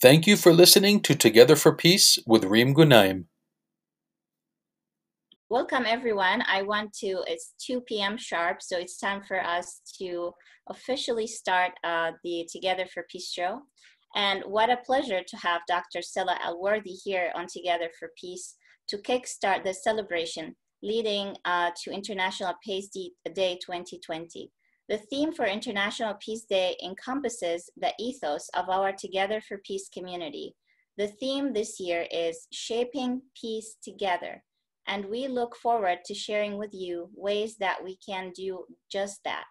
Thank you for listening to Together for Peace with Reem Ghunaim. Welcome, everyone. I want to, it's 2 p.m. sharp, so it's time for us to officially start uh, the Together for Peace show. And what a pleasure to have Dr. Stella Elworthy here on Together for Peace to kickstart the celebration leading uh, to International Peace Day 2020. The theme for International Peace Day encompasses the ethos of our Together for Peace community. The theme this year is Shaping Peace Together, and we look forward to sharing with you ways that we can do just that.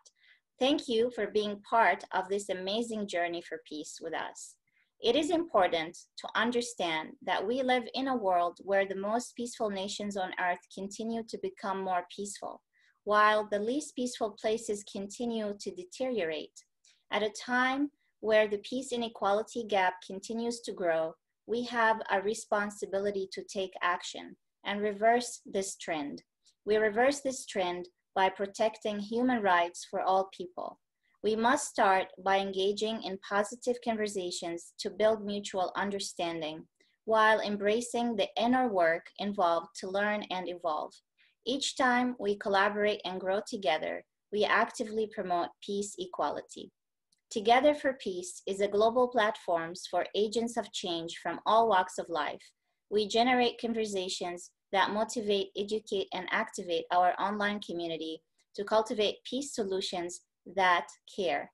Thank you for being part of this amazing journey for peace with us. It is important to understand that we live in a world where the most peaceful nations on earth continue to become more peaceful while the least peaceful places continue to deteriorate. At a time where the peace inequality gap continues to grow, we have a responsibility to take action and reverse this trend. We reverse this trend by protecting human rights for all people. We must start by engaging in positive conversations to build mutual understanding while embracing the inner work involved to learn and evolve. Each time we collaborate and grow together, we actively promote peace equality. Together for Peace is a global platform for agents of change from all walks of life. We generate conversations that motivate, educate, and activate our online community to cultivate peace solutions that care.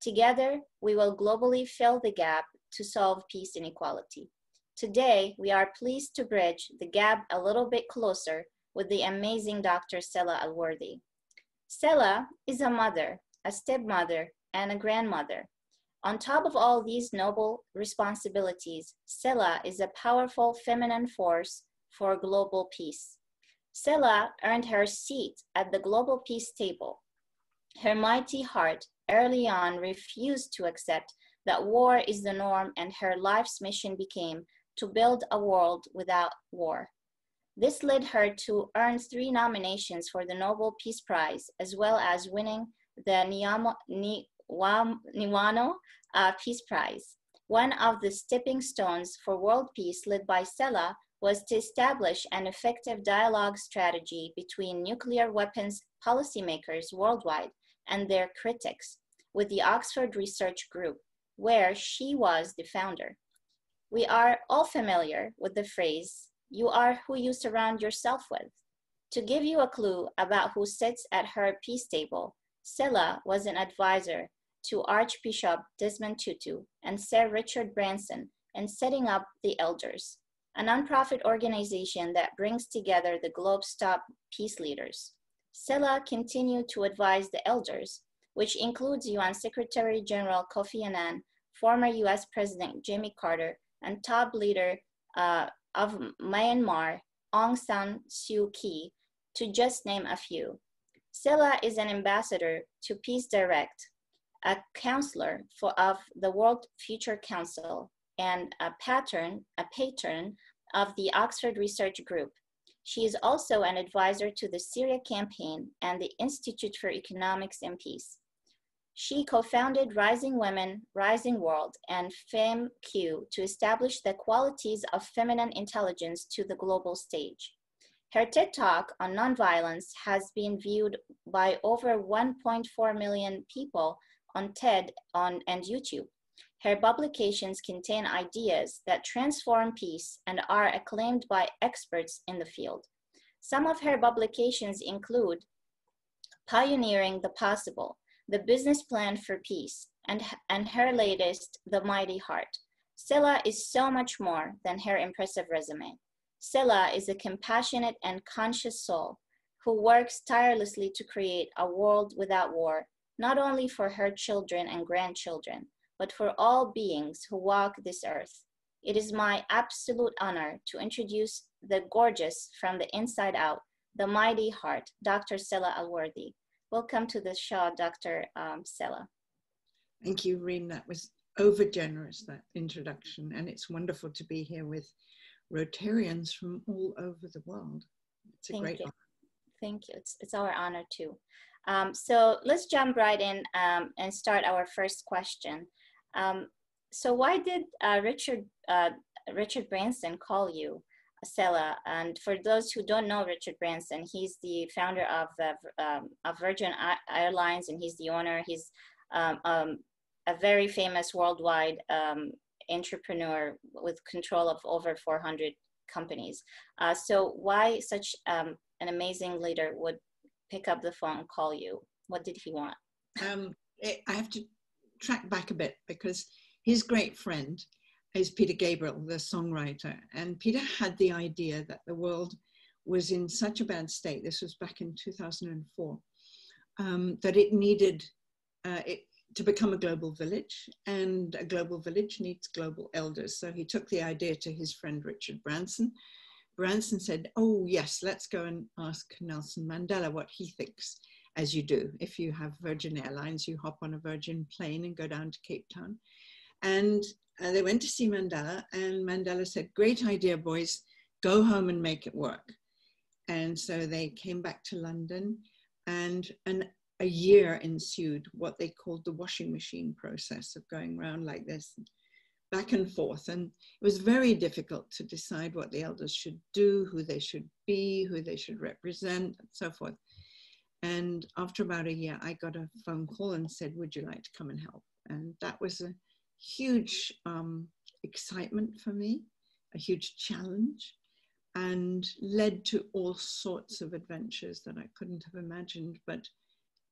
Together, we will globally fill the gap to solve peace inequality. Today, we are pleased to bridge the gap a little bit closer with the amazing Dr. Stella Elworthy. Stella is a mother, a stepmother, and a grandmother. On top of all these noble responsibilities, Stella is a powerful feminine force for global peace. Stella earned her seat at the global peace table. Her mighty heart early on refused to accept that war is the norm, and her life's mission became to build a world without war. This led her to earn three nominations for the Nobel Peace Prize, as well as winning the Niwano uh, Peace Prize. One of the stepping stones for world peace led by Stella was to establish an effective dialogue strategy between nuclear weapons policymakers worldwide and their critics with the Oxford Research Group, where she was the founder. We are all familiar with the phrase you are who you surround yourself with. To give you a clue about who sits at her peace table, Stella was an advisor to Archbishop Desmond Tutu and Sir Richard Branson in setting up the Elders, a nonprofit organization that brings together the globe's top peace leaders. Stella continued to advise the Elders, which includes UN Secretary General Kofi Annan, former US President Jimmy Carter, and top leader uh, of Myanmar, Aung San Suu Kyi, to just name a few. Stella is an ambassador to Peace Direct, a counselor for, of the World Future Council, and a patron, a patron of the Oxford Research Group. She is also an advisor to the Syria Campaign and the Institute for Economics and Peace. She co-founded Rising Women, Rising World, and FemQ to establish the qualities of feminine intelligence to the global stage. Her TED Talk on nonviolence has been viewed by over 1.4 million people on TED on, and YouTube. Her publications contain ideas that transform peace and are acclaimed by experts in the field. Some of her publications include Pioneering the Possible, the business plan for peace, and, and her latest, The Mighty Heart. Stella is so much more than her impressive resume. Stella is a compassionate and conscious soul who works tirelessly to create a world without war, not only for her children and grandchildren, but for all beings who walk this earth. It is my absolute honor to introduce the gorgeous from the inside out, the mighty heart, Dr. Stella Elworthy. Welcome to the show, Dr. Um, Stella. Thank you, Reem. That was over generous, that introduction. And it's wonderful to be here with Rotarians from all over the world. It's a Thank great you. honor. Thank you. It's, it's our honor too. Um, so let's jump right in um, and start our first question. Um, so why did uh, Richard uh, Richard Branson call you Scilla? And for those who don't know Richard Branson, he's the founder of the um, of Virgin Airlines, and he's the owner. He's um, um, a very famous worldwide um, entrepreneur with control of over 400 companies. Uh, so why such um, an amazing leader would pick up the phone and call you? What did he want? Um, it, I have to track back a bit because his great friend is Peter Gabriel, the songwriter. And Peter had the idea that the world was in such a bad state, this was back in 2004, um, that it needed uh, it, to become a global village. And a global village needs global elders. So he took the idea to his friend Richard Branson. Branson said, Oh, yes, let's go and ask Nelson Mandela what he thinks as you do. If you have Virgin Airlines, you hop on a Virgin plane and go down to Cape Town. And uh, they went to see Mandela, and Mandela said, Great idea, boys, go home and make it work. And so they came back to London, and an, a year ensued, what they called the washing machine process of going around like this, back and forth. And it was very difficult to decide what the elders should do, who they should be, who they should represent, and so forth. And after about a year, I got a phone call and said, Would you like to come and help? And that was a huge um, excitement for me, a huge challenge, and led to all sorts of adventures that I couldn't have imagined. But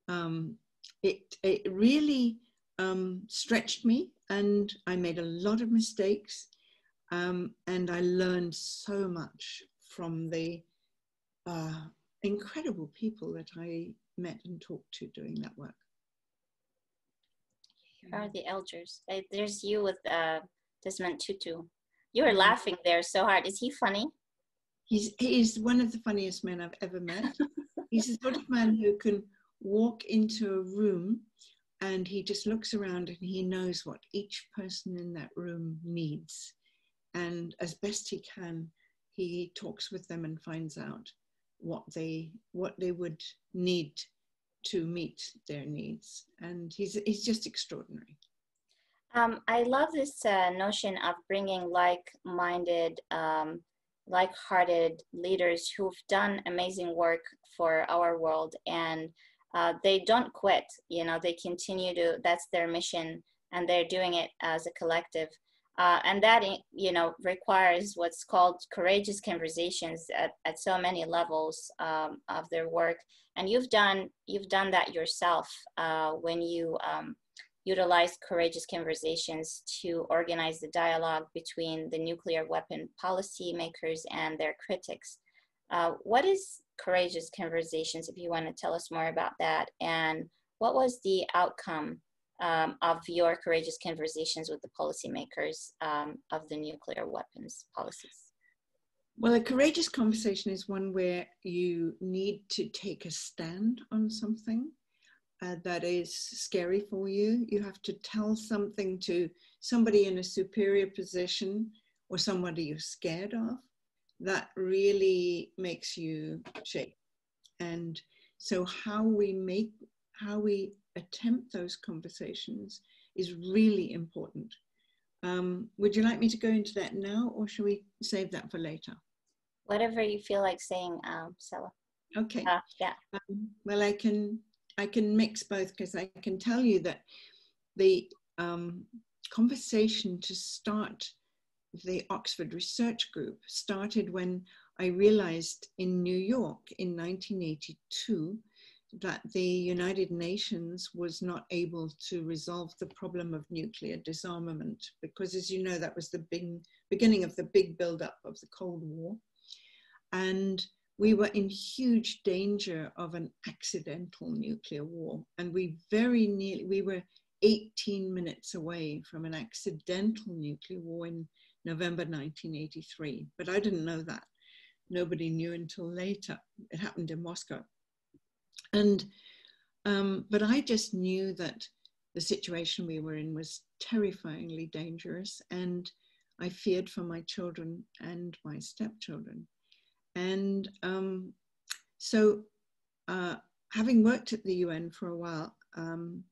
um, it, it really um, stretched me, and I made a lot of mistakes, um, and I learned so much from the uh, incredible people that I met and talked to doing that work. Are the elders. There's you with uh, Desmond Tutu. You were laughing there so hard. Is he funny? He's he's one of the funniest men I've ever met. he's the sort of man who can walk into a room and he just looks around and he knows what each person in that room needs. And as best he can, he talks with them and finds out what they what they would need to meet their needs. And he's he's just extraordinary. Um, i love this uh, notion of bringing like-minded um, like-hearted leaders who've done amazing work for our world and uh, they don't quit you know they continue to that's their mission and they're doing it as a collective uh, and that you know requires what's called courageous conversations at, at so many levels um, of their work. And you've done you've done that yourself uh, when you um, utilized courageous conversations to organize the dialogue between the nuclear weapon policy makers and their critics. Uh, what is courageous conversations if you want to tell us more about that? And what was the outcome um, of your courageous conversations with the policymakers um, of the nuclear weapons policies? Well, a courageous conversation is one where you need to take a stand on something uh, that is scary for you. You have to tell something to somebody in a superior position or somebody you're scared of that really makes you shake. And so, how we make, how we attempt those conversations is really important. Um, would you like me to go into that now, or should we save that for later? Whatever you feel like saying, um, Scilla. Okay. Uh, yeah. Um, well, I can I can mix both because I can tell you that the um, conversation to start the Oxford Research Group started when I realized in New York in 1982 that the United Nations was not able to resolve the problem of nuclear disarmament because, as you know, that was the big, beginning of the big buildup of the Cold War. And we were in huge danger of an accidental nuclear war. And we very nearly, we were 18 minutes away from an accidental nuclear war in November 1983. But I didn't know that. Nobody knew until later. It happened in Moscow. And, um, but I just knew that the situation we were in was terrifyingly dangerous and I feared for my children and my stepchildren. And um, so, uh, having worked at the UN for a while, um,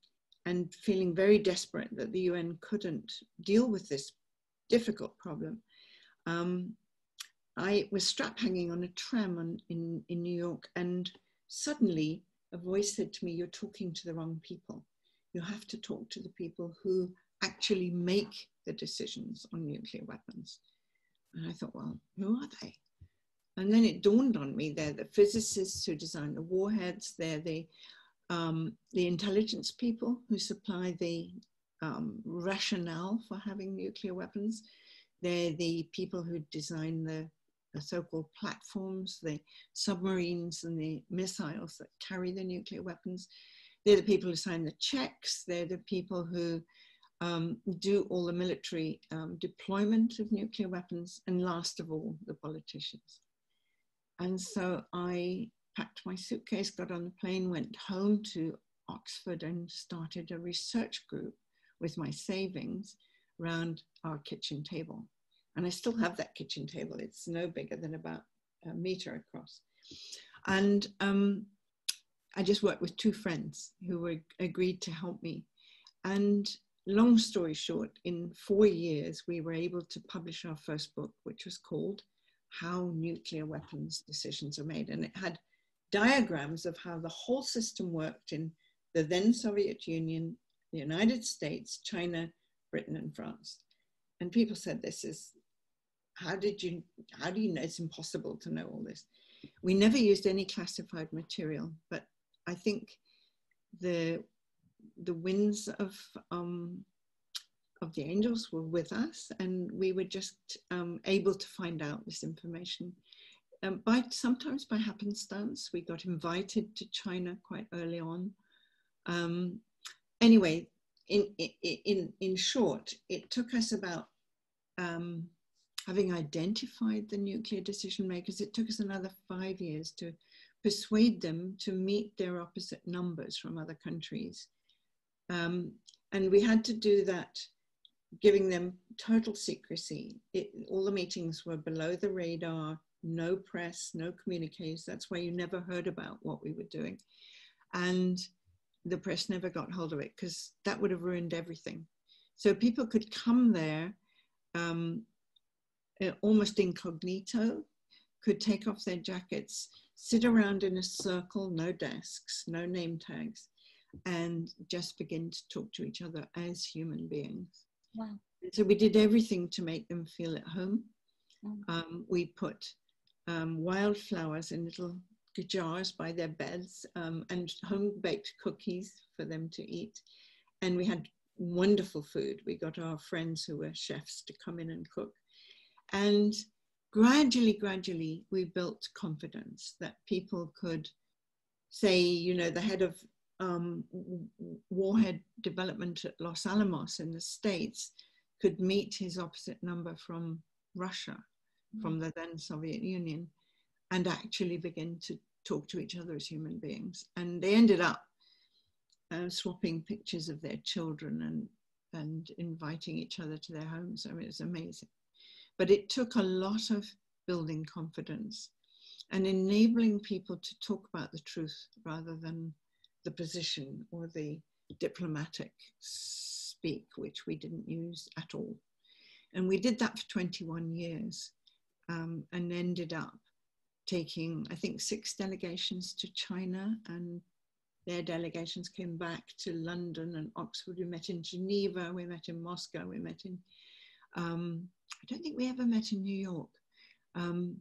and feeling very desperate that the UN couldn't deal with this difficult problem, um, I was strap hanging on a tram on, in, in New York, and suddenly a voice said to me, You're talking to the wrong people. You have to talk to the people who actually make the decisions on nuclear weapons. And I thought, Well, who are they? And then it dawned on me they're the physicists who design the warheads, they're the, um, the intelligence people who supply the um, rationale for having nuclear weapons. They're the people who design the, the so-called platforms, the submarines and the missiles that carry the nuclear weapons. They're the people who sign the checks. They're the people who um, do all the military um, deployment of nuclear weapons. And last of all, the politicians. And so I packed my suitcase, got on the plane, went home to Oxford and started a research group with my savings around our kitchen table. And I still have that kitchen table. It's no bigger than about a meter across. And um, I just worked with two friends who were, agreed to help me. And long story short, in four years, we were able to publish our first book, which was called How Nuclear Weapons Decisions Are Made. And it had diagrams of how the whole system worked in the then Soviet Union, the United States, China, Britain, and France. And people said, This is how did you how do you know it's impossible to know all this. We never used any classified material but i think the the winds of um, of the angels were with us and we were just um, able to find out this information. Um, by sometimes by happenstance we got invited to china quite early on. Um, anyway in, in in short it took us about um, having identified the nuclear decision makers, it took us another five years to persuade them to meet their opposite numbers from other countries. Um, and we had to do that giving them total secrecy. It, all the meetings were below the radar, no press, no communiques. That's why you never heard about what we were doing. And the press never got hold of it because that would have ruined everything. So people could come there um, almost incognito, could take off their jackets, sit around in a circle, no desks, no name tags, and just begin to talk to each other as human beings. Wow. So we did everything to make them feel at home. Um, we put um, wildflowers in little jars by their beds um, and home baked cookies for them to eat. And we had wonderful food. We got our friends who were chefs to come in and cook. And gradually, gradually, we built confidence that people could say, you know, the head of um, warhead development at Los Alamos in the States could meet his opposite number from Russia, mm-hmm. from the then Soviet Union, and actually begin to talk to each other as human beings. And they ended up uh, swapping pictures of their children and, and inviting each other to their homes. I mean, it was amazing. But it took a lot of building confidence and enabling people to talk about the truth rather than the position or the diplomatic speak, which we didn't use at all. And we did that for 21 years um, and ended up taking, I think, six delegations to China, and their delegations came back to London and Oxford. We met in Geneva, we met in Moscow, we met in um, I don't think we ever met in New York, um,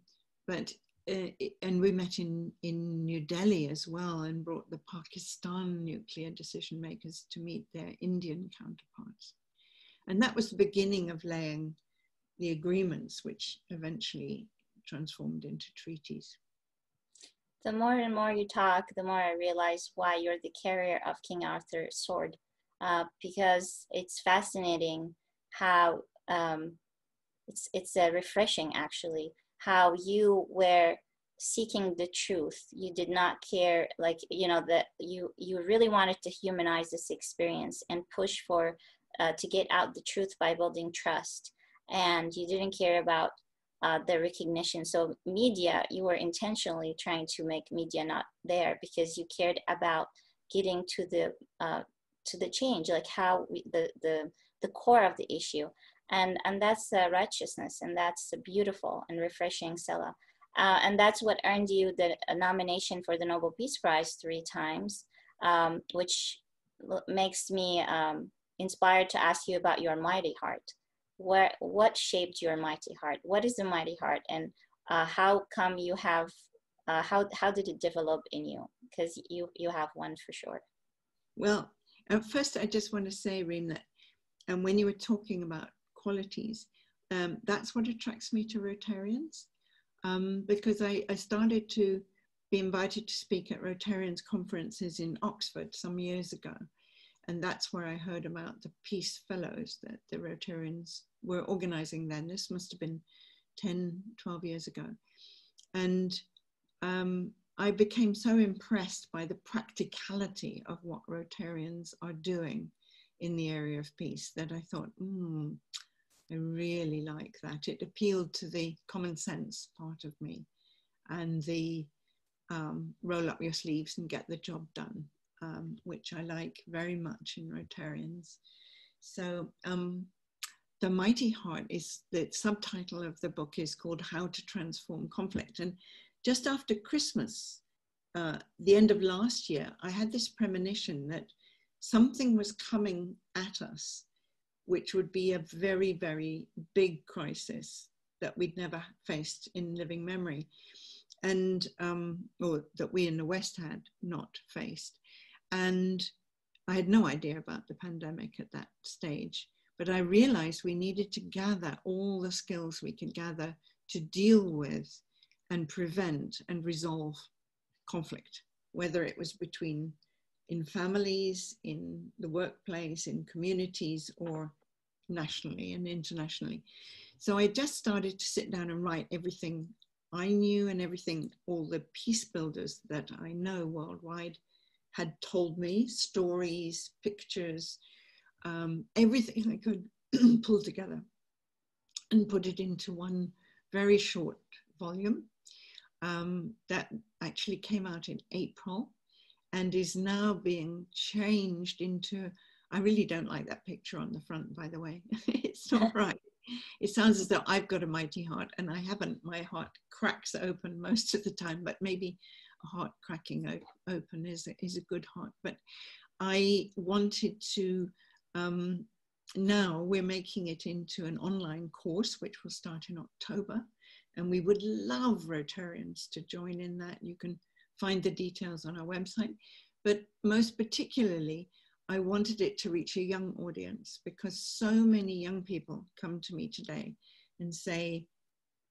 but uh, and we met in in New Delhi as well, and brought the Pakistan nuclear decision makers to meet their Indian counterparts, and that was the beginning of laying the agreements, which eventually transformed into treaties. The more and more you talk, the more I realize why you're the carrier of King Arthur's sword, uh, because it's fascinating how um, it's it's uh, refreshing actually how you were seeking the truth. You did not care like you know that you you really wanted to humanize this experience and push for uh, to get out the truth by building trust. And you didn't care about uh, the recognition. So media you were intentionally trying to make media not there because you cared about getting to the uh, to the change, like how we, the, the, the core of the issue. And, and that's uh, righteousness, and that's a beautiful and refreshing, Scilla. Uh, and that's what earned you the nomination for the Nobel Peace Prize three times, um, which makes me um, inspired to ask you about your mighty heart. Where, what shaped your mighty heart? What is the mighty heart? And uh, how come you have, uh, how, how did it develop in you? Because you, you have one for sure. Well, first, I just want to say, Reem, that and when you were talking about qualities, um, that's what attracts me to Rotarians um, because I, I started to be invited to speak at Rotarians conferences in Oxford some years ago. And that's where I heard about the Peace Fellows that the Rotarians were organizing then. This must have been 10, 12 years ago. And um, I became so impressed by the practicality of what Rotarians are doing in the area of peace that I thought, hmm, I really like that. It appealed to the common sense part of me and the um, roll up your sleeves and get the job done, um, which I like very much in Rotarians. So um, the Mighty Heart is the subtitle of the book is called How to Transform Conflict. And just after Christmas, uh, the end of last year, I had this premonition that something was coming at us which would be a very, very big crisis that we'd never faced in living memory, and um, or that we in the West had not faced. And I had no idea about the pandemic at that stage, but I realized we needed to gather all the skills we could gather to deal with and prevent and resolve conflict, whether it was between in families, in the workplace, in communities, or nationally and internationally. So I just started to sit down and write everything I knew and everything all the peace builders that I know worldwide had told me stories, pictures, um, everything I could pull together and put it into one very short volume um, that actually came out in April and is now being changed into I really don't like that picture on the front, by the way. it's not right. It sounds as though I've got a mighty heart, and I haven't. My heart cracks open most of the time, but maybe a heart cracking open is a, is a good heart. But I wanted to. Um, now we're making it into an online course, which will start in October, and we would love Rotarians to join in that. You can find the details on our website, but most particularly I wanted it to reach a young audience because so many young people come to me today and say,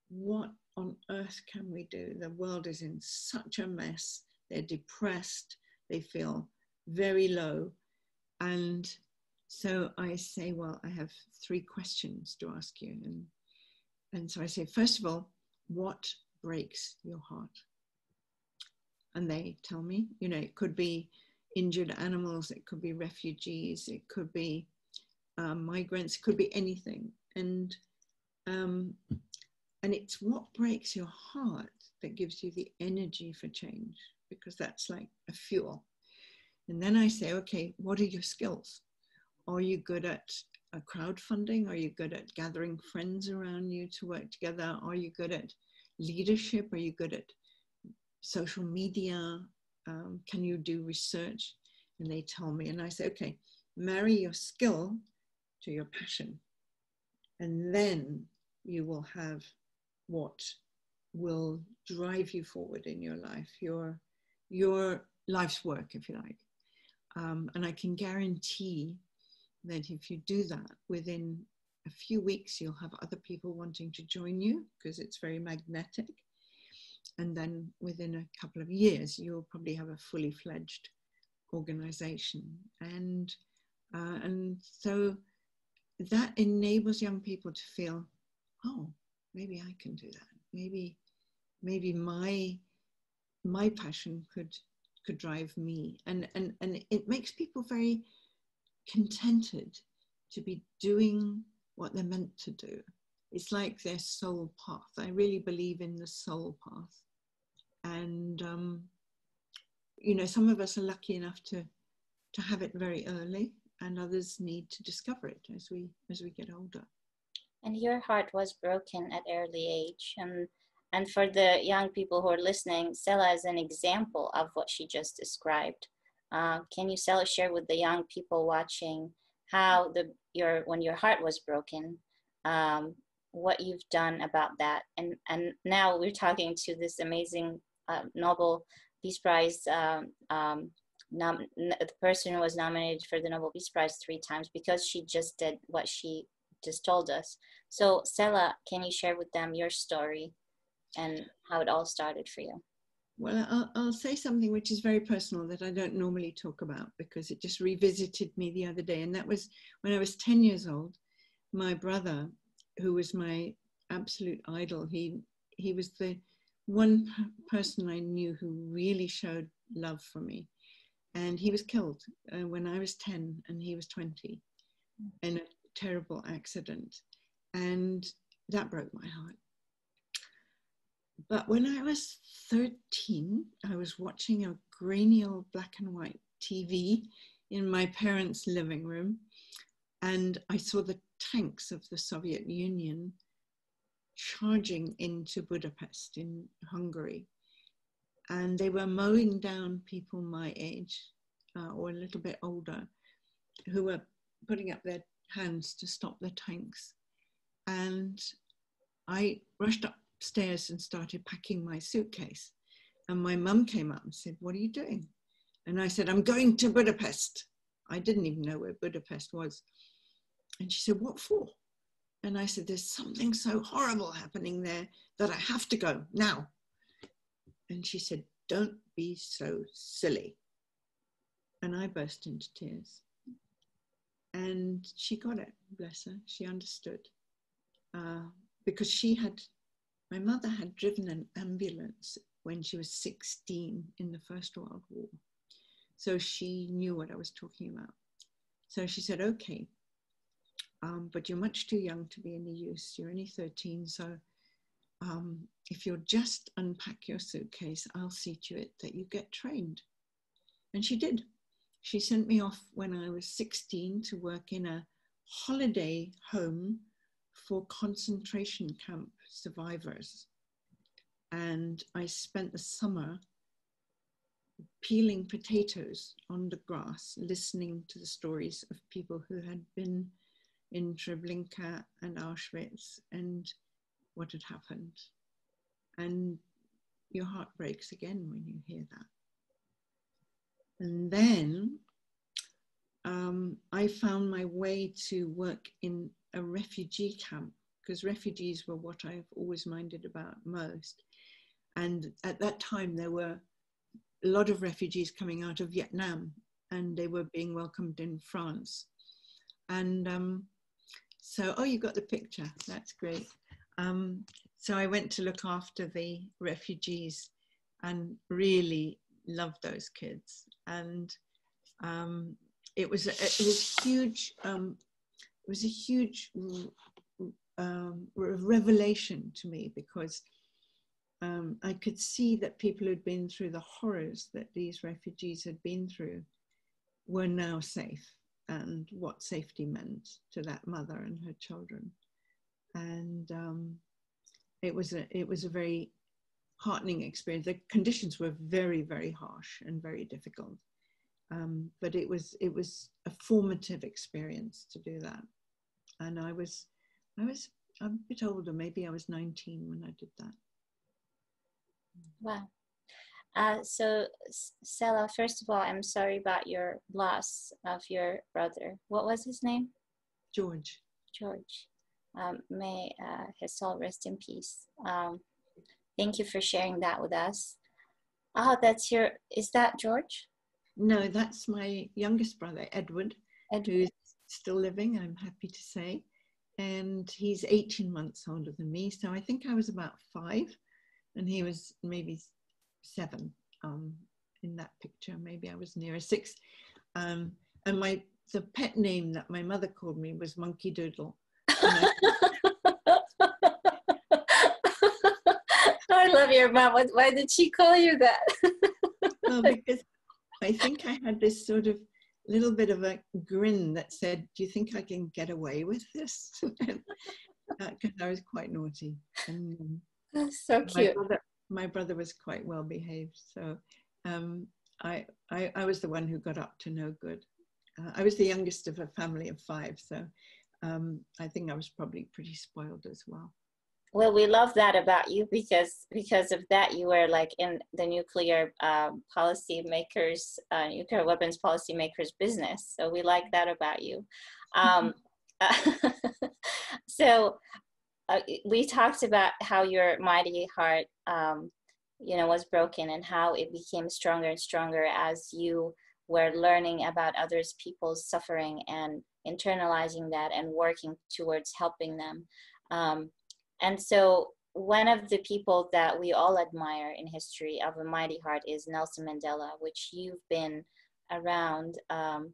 What on earth can we do? The world is in such a mess. They're depressed, they feel very low. And so I say, Well, I have three questions to ask you. And, and so I say, First of all, what breaks your heart? And they tell me, you know, it could be injured animals, it could be refugees, it could be um, migrants, it could be anything. And um, and it's what breaks your heart that gives you the energy for change, because that's like a fuel. And then I say, okay, what are your skills? Are you good at a crowdfunding? Are you good at gathering friends around you to work together? Are you good at leadership? Are you good at social media? um, can you do research? And they tell me, and I say, okay, marry your skill to your passion. And then you will have what will drive you forward in your life, your, your life's work, if you like. Um, and I can guarantee that if you do that within a few weeks, you'll have other people wanting to join you because it's very magnetic and then within a couple of years you'll probably have a fully fledged organization. And uh, and so that enables young people to feel oh maybe i can do that. Maybe maybe my my passion could could drive me. And and and it makes people very contented to be doing what they're meant to do. It's like their soul path. I really believe in the soul path and um, you know some of us are lucky enough to to have it very early, and others need to discover it as we as we get older. And your heart was broken at early age, and and for the young people who are listening, Scilla is an example of what she just described. Uh, can you, Scilla, share with the young people watching how the your when your heart was broken, um, what you've done about that, and and now we're talking to this amazing Nobel Peace Prize um, um, nom- the person who was nominated for the Nobel Peace Prize three times because she just did what she just told us. So, Scilla, can you share with them your story and how it all started for you? Well, I'll, I'll, say something which is very personal that I don't normally talk about because it just revisited me the other day. And that was when I was 10 years old, my brother, who was my absolute idol, he, he was the one person I knew who really showed love for me and he was killed uh, when I was 10 and he was 20 in a terrible accident. And that broke my heart. But when I was 13, I was watching a grainy old black and white TV in my parents' living room, and I saw the tanks of the Soviet Union charging into Budapest in Hungary and they were mowing down people my age uh, or a little bit older who were putting up their hands to stop the tanks. And I rushed upstairs and started packing my suitcase. And my mum came up and said, What are you doing? And I said, I'm going to Budapest. I didn't even know where Budapest was. And she said, What for? And I said, There's something so horrible happening there that I have to go now. And she said, Don't be so silly. And I burst into tears. And she got it, bless her. She understood. Uh, because she had, my mother had driven an ambulance when she was 16 in the First World War. So she knew what I was talking about. So she said, Okay, um, but you're much too young to be any use. You're only 13, so um, if you'll just unpack your suitcase, I'll see to it that you get trained. And she did. She sent me off when I was 16 to work in a holiday home for concentration camp survivors. And I spent the summer peeling potatoes on the grass, listening to the stories of people who had been in Treblinka and Auschwitz and what had happened. And your heart breaks again when you hear that. And then um, I found my way to work in a refugee camp because refugees were what I've always minded about most. And at that time, there were a lot of refugees coming out of Vietnam and they were being welcomed in France. And um, so, oh, you got the picture. That's great. Um, so I went to look after the refugees and really loved those kids. And um, it was a, it was huge. Um, it was a huge um, revelation to me because um, I could see that people who'd been through the horrors that these refugees had been through were now safe and what safety meant to that mother and her children and um, it was a it was a very heartening experience. The conditions were very very harsh and very difficult, um, but it was it was a formative experience to do that. And I was I was a bit older, maybe I was 19 when I did that. Wow. Uh, so, Scilla, first of all, I'm sorry about your loss of your brother. What was his name? George. George. Um, may uh, his soul rest in peace. Um, thank you for sharing that with us. Oh, that's your, is that George? No, that's my youngest brother, Edward, Edward. who's still living, I'm happy to say. And he's 18 months older than me. So I think I was about five and he was maybe seven um, in that picture. Maybe I was nearer six. Um, and my the pet name that my mother called me was Monkey Doodle. I love your mom. Why did she call you that? well, because I think I had this sort of little bit of a grin that said, "Do you think I can get away with this?" Because uh, I was quite naughty. And, um, so cute. My brother, my brother, was quite well behaved, so um, I, I, I was the one who got up to no good. Uh, I was the youngest of a family of five, so um, I think I was probably pretty spoiled as well. Well, we love that about you because because of that you were like in the nuclear um, policy makers, uh, nuclear weapons policy makers business. So we like that about you. Um, so uh, we talked about how your mighty heart, um, you know, was broken and how it became stronger and stronger as you were learning about others people's suffering and internalizing that and working towards helping them. Um, and so one of the people that we all admire in history of a mighty heart is Nelson Mandela, which you've been around um,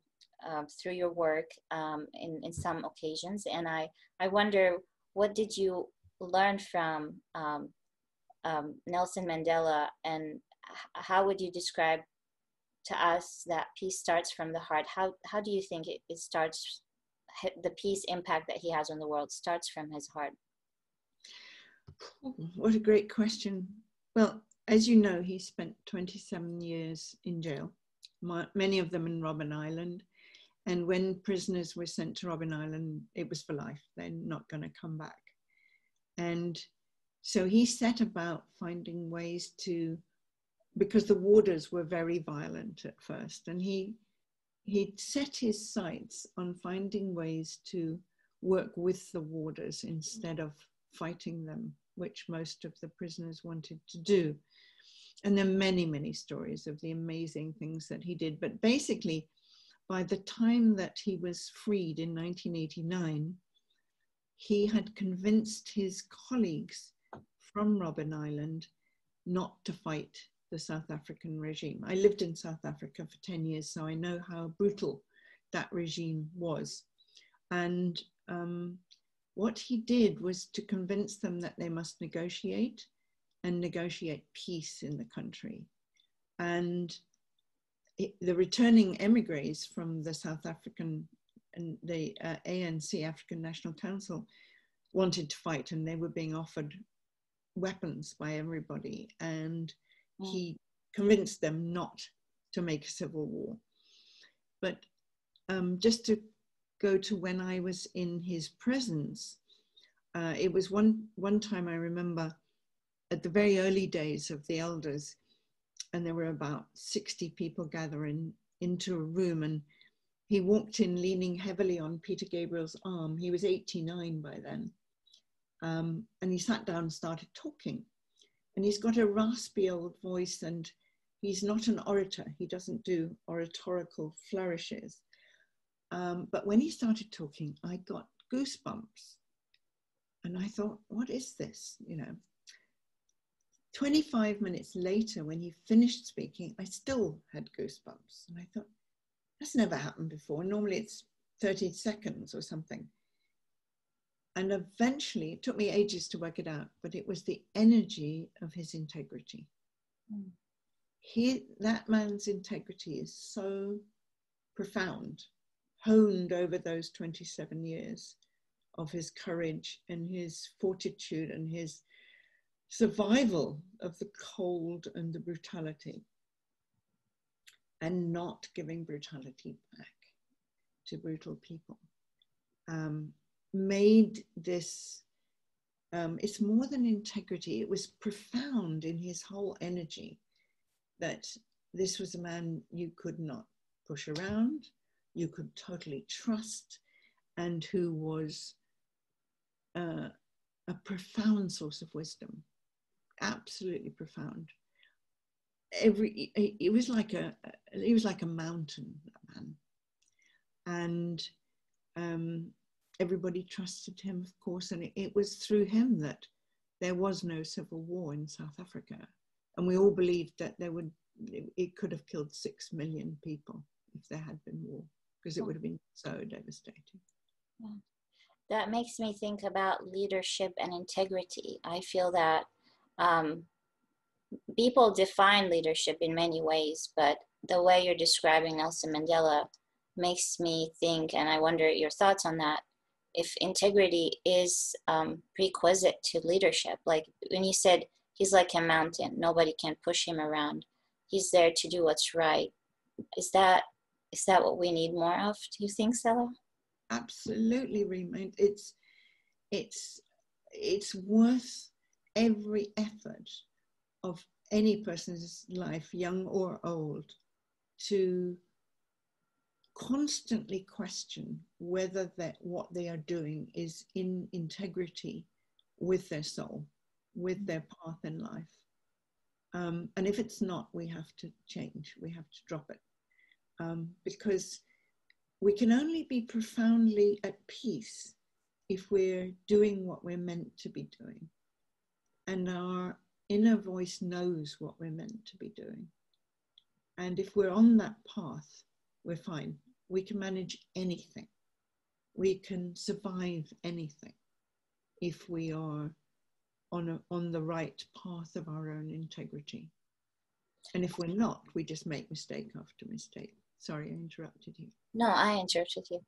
um, through your work um, in, in some occasions. And I, I wonder, what did you learn from um, um, Nelson Mandela and how would you describe to us that peace starts from the heart? How, how do you think it, it starts, the peace impact that he has on the world starts from his heart? What a great question. Well, as you know, he spent 27 years in jail, many of them in Robben Island. And when prisoners were sent to Robben Island, it was for life. They're not going to come back. And so he set about finding ways to, because the warders were very violent at first, and he he set his sights on finding ways to work with the warders instead of fighting them, which most of the prisoners wanted to do. And there are many, many stories of the amazing things that he did. But basically, by the time that he was freed in 1989, he had convinced his colleagues from Robben Island not to fight the South African regime. I lived in South Africa for 10 years, so I know how brutal that regime was. And um, what he did was to convince them that they must negotiate and negotiate peace in the country. And the returning emigres from the South African and the uh, ANC, African National Council, wanted to fight and they were being offered weapons by everybody. And mm. he convinced them not to make a civil war. But um, just to go to when I was in his presence. Uh, it was one, one time I remember at the very early days of the elders, and there were about 60 people gathering into a room, and he walked in leaning heavily on Peter Gabriel's arm. He was 89 by then. Um, and he sat down and started talking. And he's got a raspy old voice, and he's not an orator. He doesn't do oratorical flourishes. Um, but when he started talking, I got goosebumps. And I thought, what is this? You know, 25 minutes later, when he finished speaking, I still had goosebumps. And I thought, that's never happened before. Normally it's 30 seconds or something. And eventually, it took me ages to work it out, but it was the energy of his integrity. Mm. He, that man's integrity is so profound honed over those 27 years of his courage and his fortitude and his survival of the cold and the brutality and not giving brutality back to brutal people um, made this um, it's more than integrity. It was profound in his whole energy that this was a man you could not push around you could totally trust and who was uh, a profound source of wisdom, absolutely profound. Every it was like a it was like a mountain, that man, and um, everybody trusted him, of course, and it, it was through him that there was no civil war in South Africa, and we all believed that there would it could have killed six million people if there had been war because it would have been so devastating. Yeah. That makes me think about leadership and integrity. I feel that um, people define leadership in many ways, but the way you're describing Nelson Mandela makes me think, and I wonder your thoughts on that. If integrity is um, prerequisite to leadership, like when you said he's like a mountain, nobody can push him around. He's there to do what's right. Is that is that what we need more of? Do you think, Stella? Absolutely, Rima. It's it's it's worth every effort of any person's life, young or old, to constantly question whether that what they are doing is in integrity with their soul, with their path in life. Um, and if it's not, we have to change. We have to drop it um, because we can only be profoundly at peace if we're doing what we're meant to be doing. And our inner voice knows what we're meant to be doing. And if we're on that path, we're fine. We can manage anything. We can survive anything if we are on, a, on the right path of our own integrity. And if we're not, we just make mistake after mistake. Sorry, I interrupted you. No, I interrupted you.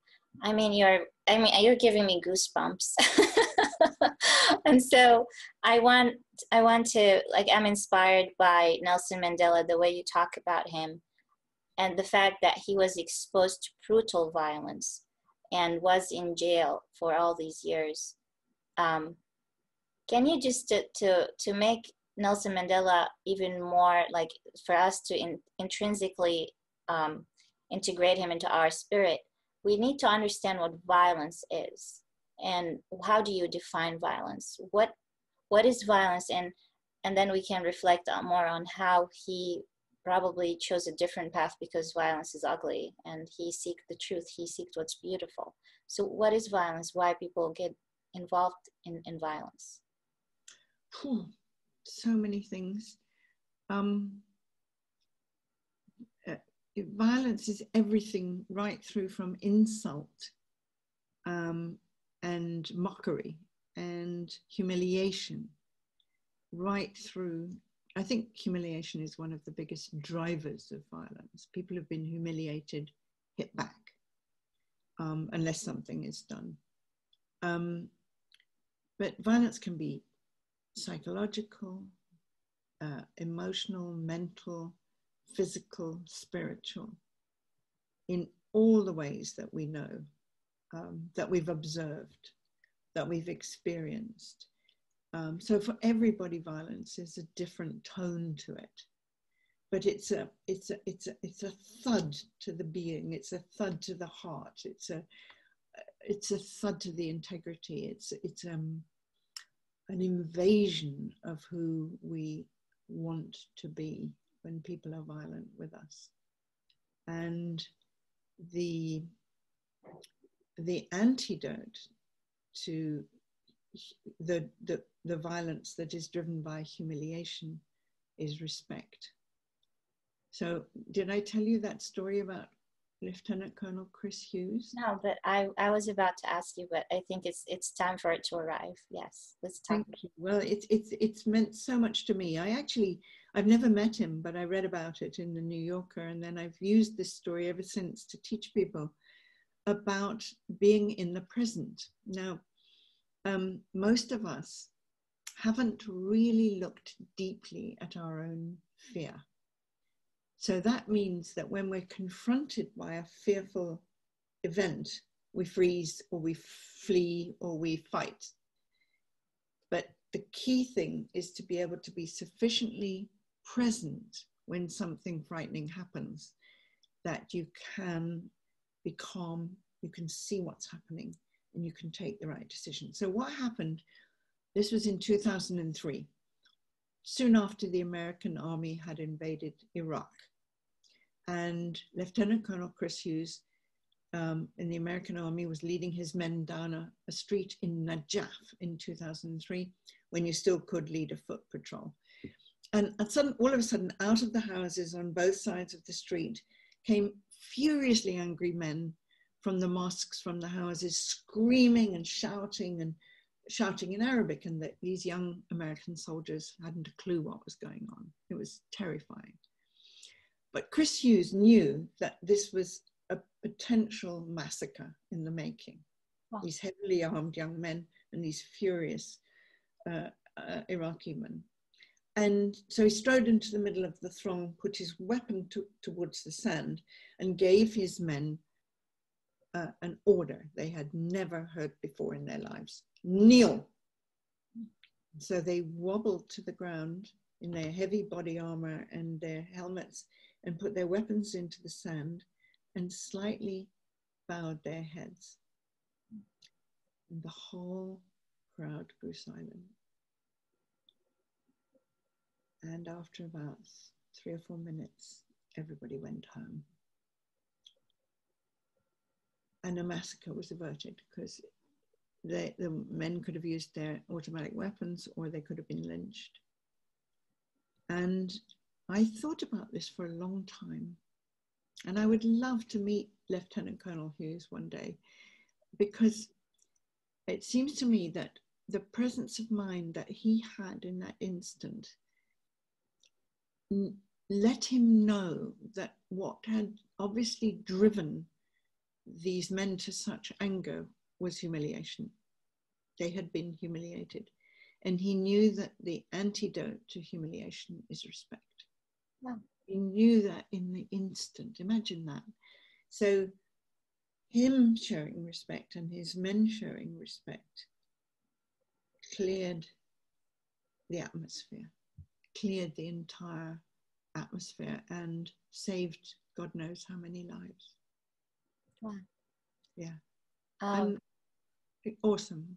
I mean, you're. I mean, you're giving me goosebumps. and so I want. I want to like. I'm inspired by Nelson Mandela. The way you talk about him, and the fact that he was exposed to brutal violence, and was in jail for all these years. Um, can you just to to, to make Nelson Mandela even more like for us to in, intrinsically um, integrate him into our spirit, we need to understand what violence is and how do you define violence? What what is violence? And and then we can reflect on more on how he probably chose a different path because violence is ugly and he seek the truth. He seeks what's beautiful. So what is violence? Why people get involved in, in violence? So many things. Um, violence is everything right through from insult um, and mockery and humiliation right through i think humiliation is one of the biggest drivers of violence. People have been humiliated hit back um, unless something is done. Um, but violence can be psychological uh, emotional mental physical, spiritual, in all the ways that we know, um, that we've observed, that we've experienced. Um, so for everybody, violence is a different tone to it, but it's a it's a it's a it's a thud to the being. It's a thud to the heart. It's a it's a thud to the integrity. It's it's um an invasion of who we want to be when people are violent with us. And the, the antidote to the, the, the violence that is driven by humiliation is respect. So, did I tell you that story about Lieutenant Colonel Chris Hughes? No, but I, I was about to ask you, but I think it's it's time for it to arrive. Yes, let's talk. Thank you. Well, it's it's it's meant so much to me. I actually I've never met him, but I read about it in the New Yorker, and then I've used this story ever since to teach people about being in the present. Now, um, most of us haven't really looked deeply at our own fear. So that means that when we're confronted by a fearful event, we freeze or we flee or we fight. But the key thing is to be able to be sufficiently present when something frightening happens, that you can be calm, you can see what's happening, and you can take the right decision. So, what happened? This was in 2003, soon after the American army had invaded Iraq. And Lieutenant Colonel Chris Hughes um, in the American Army was leading his men down a, a, street in Najaf in 2003 when you still could lead a foot patrol and sudden, all of a sudden, out of the houses on both sides of the street came furiously angry men from the mosques, from the houses, screaming and shouting and shouting in Arabic, and that these young American soldiers hadn't a clue what was going on. It was terrifying. But Chris Hughes knew that this was a potential massacre in the making. Wow. These heavily armed young men and these furious uh, uh, Iraqi men. And so he strode into the middle of the throng, put his weapon to, towards the sand, and gave his men uh, an order they had never heard before in their lives kneel. So they wobbled to the ground in their heavy body armor and their helmets and put their weapons into the sand and slightly bowed their heads. And the whole crowd grew silent. And after about three or four minutes, everybody went home. And a massacre was averted because they, the men could have used their automatic weapons or they could have been lynched. And I thought about this for a long time. And I would love to meet Lieutenant Colonel Hughes one day because it seems to me that the presence of mind that he had in that instant let him know that what had obviously driven these men to such anger was humiliation. They had been humiliated. And he knew that the antidote to humiliation is respect. Yeah. He knew that in the instant. Imagine that. So, him showing respect and his men showing respect cleared the atmosphere, cleared the entire atmosphere, and saved God knows how many lives. Wow. Yeah. Um, awesome.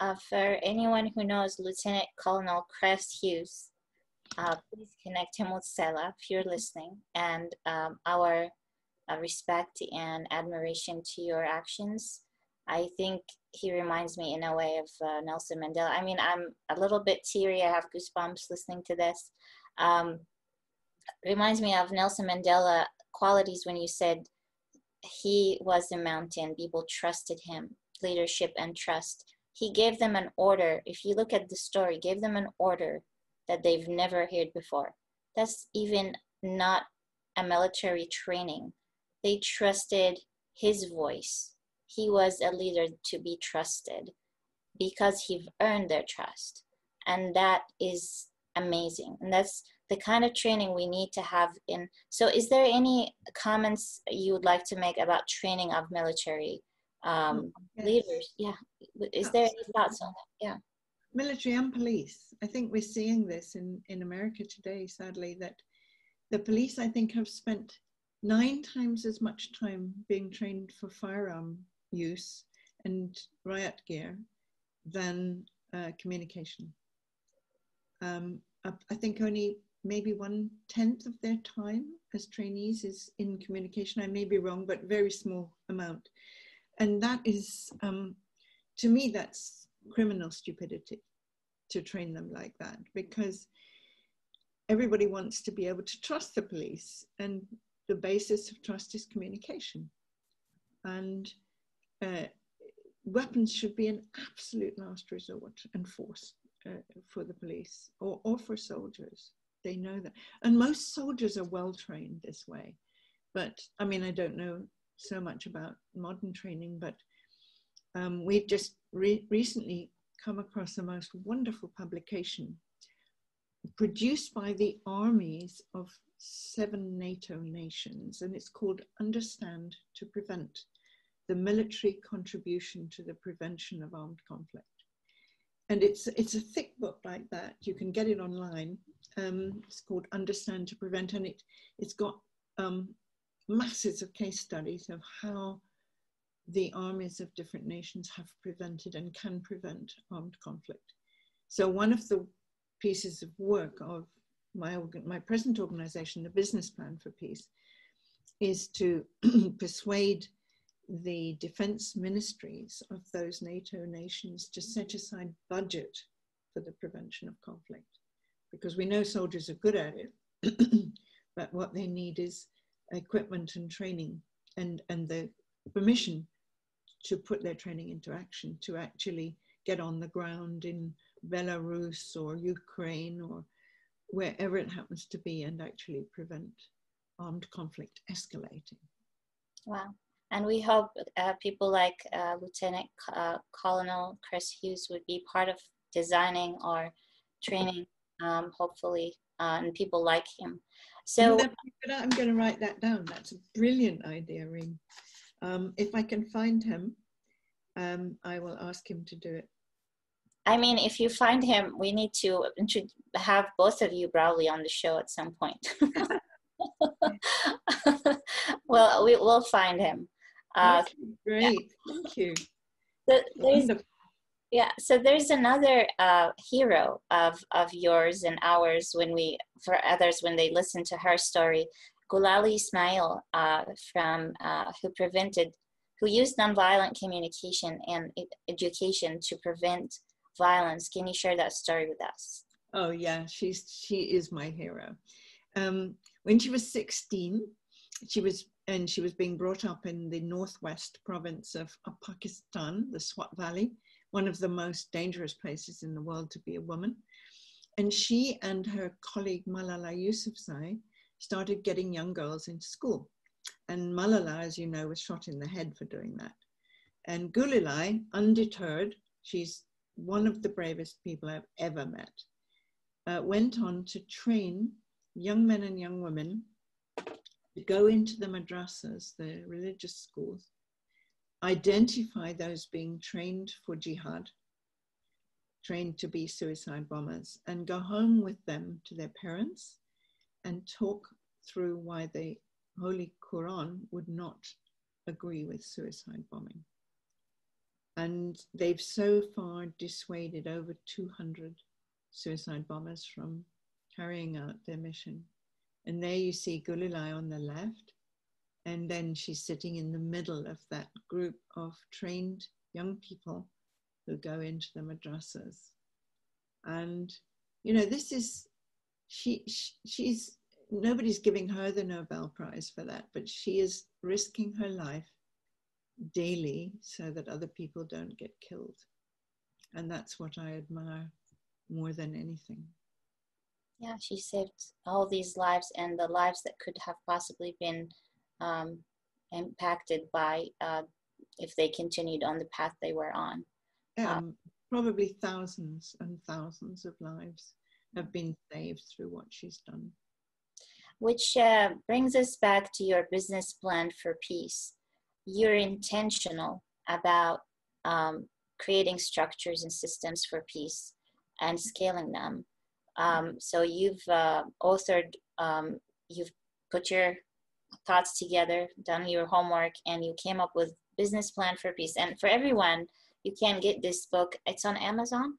Uh, for anyone who knows Lieutenant Colonel Chris Hughes, uh, please connect him with Scilla if you're listening. And um, our uh, respect and admiration to your actions. I think he reminds me in a way of uh, Nelson Mandela. I mean, I'm a little bit teary. I have goosebumps listening to this. Um, reminds me of Nelson Mandela qualities when you said he was the mountain, people trusted him, leadership and trust. He gave them an order. If you look at the story, gave them an order that they've never heard before. That's even not a military training. They trusted his voice. He was a leader to be trusted because he earned their trust. And that is amazing. And that's the kind of training we need to have in. So, is there any comments you would like to make about training of military um, yes. leaders? Yeah. Is there any thoughts on that? Yeah military and police. I think we're seeing this in, in America today, sadly, that the police, I think, have spent nine times as much time being trained for firearm use and riot gear than uh, communication. Um, I, I think only maybe one tenth of their time as trainees is in communication. I may be wrong, but very small amount. And that is, um, to me, that's criminal stupidity to train them like that because everybody wants to be able to trust the police and the basis of trust is communication and uh, weapons should be an absolute last resort and force uh, for the police or, or for soldiers. They know that. And most soldiers are well trained this way. But i mean i don't know so much about modern training but um, we've just re- recently come across a most wonderful publication produced by the armies of seven NATO nations, and it's called Understand to Prevent the Military Contribution to the Prevention of Armed Conflict. And it's, it's a thick book like that. You can get it online. Um, it's called Understand to Prevent, and it, it's got um, masses of case studies of how the armies of different nations have prevented and can prevent armed conflict. So one of the pieces of work of my, my present organization, the Business Plan for Peace, is to persuade the defense ministries of those NATO nations to set aside budget for the prevention of conflict. Because we know soldiers are good at it, but what they need is equipment and training and, and the permission to put their training into action, to actually get on the ground in Belarus or Ukraine or wherever it happens to be and actually prevent armed conflict escalating. Wow. And we hope uh, people like uh, Lieutenant uh, Colonel Chris Hughes would be part of designing or training, um, hopefully, uh, and people like him. So I'm going to write that down. That's a brilliant idea, Reem. Um, if I can find him, um, I will ask him to do it. I mean, if you find him, we need to have both of you probably on the show at some point. well, we will find him. Uh, great, yeah. thank you. So there's, yeah, so there's another uh, hero of of yours and ours when we for others when they listen to her story, Gulalai Ismail uh, from uh, who prevented who used nonviolent communication and education to prevent violence. Can you share that story with us? Oh yeah, she's she is my hero. Um, when she was 16, she was and she was being brought up in the northwest province of, of Pakistan, the Swat Valley, one of the most dangerous places in the world to be a woman. And she and her colleague Malala Yousafzai started getting young girls into school. And Malala, as you know, was shot in the head for doing that. And Gulalai, undeterred, she's one of the bravest people I've ever met, uh, went on to train young men and young women go into the madrasas, the religious schools, identify those being trained for jihad, trained to be suicide bombers, and go home with them to their parents and talk through why the Holy Quran would not agree with suicide bombing. And they've so far dissuaded over 200 suicide bombers from carrying out their mission. And there you see Gulalai on the left, and then she's sitting in the middle of that group of trained young people who go into the madrasas. And, you know, this is, she, she she's, nobody's giving her the Nobel Prize for that, but she is risking her life daily so that other people don't get killed. And that's what I admire more than anything. Yeah, she saved all these lives and the lives that could have possibly been um, impacted by uh, if they continued on the path they were on. Um, probably thousands and thousands of lives have been saved through what she's done. Which uh, brings us back to your business plan for peace. You're intentional about um, creating structures and systems for peace and scaling them. Um, so you've uh, authored, um, you've put your thoughts together, done your homework, and you came up with business plan for peace. And for everyone, you can get this book. It's on Amazon.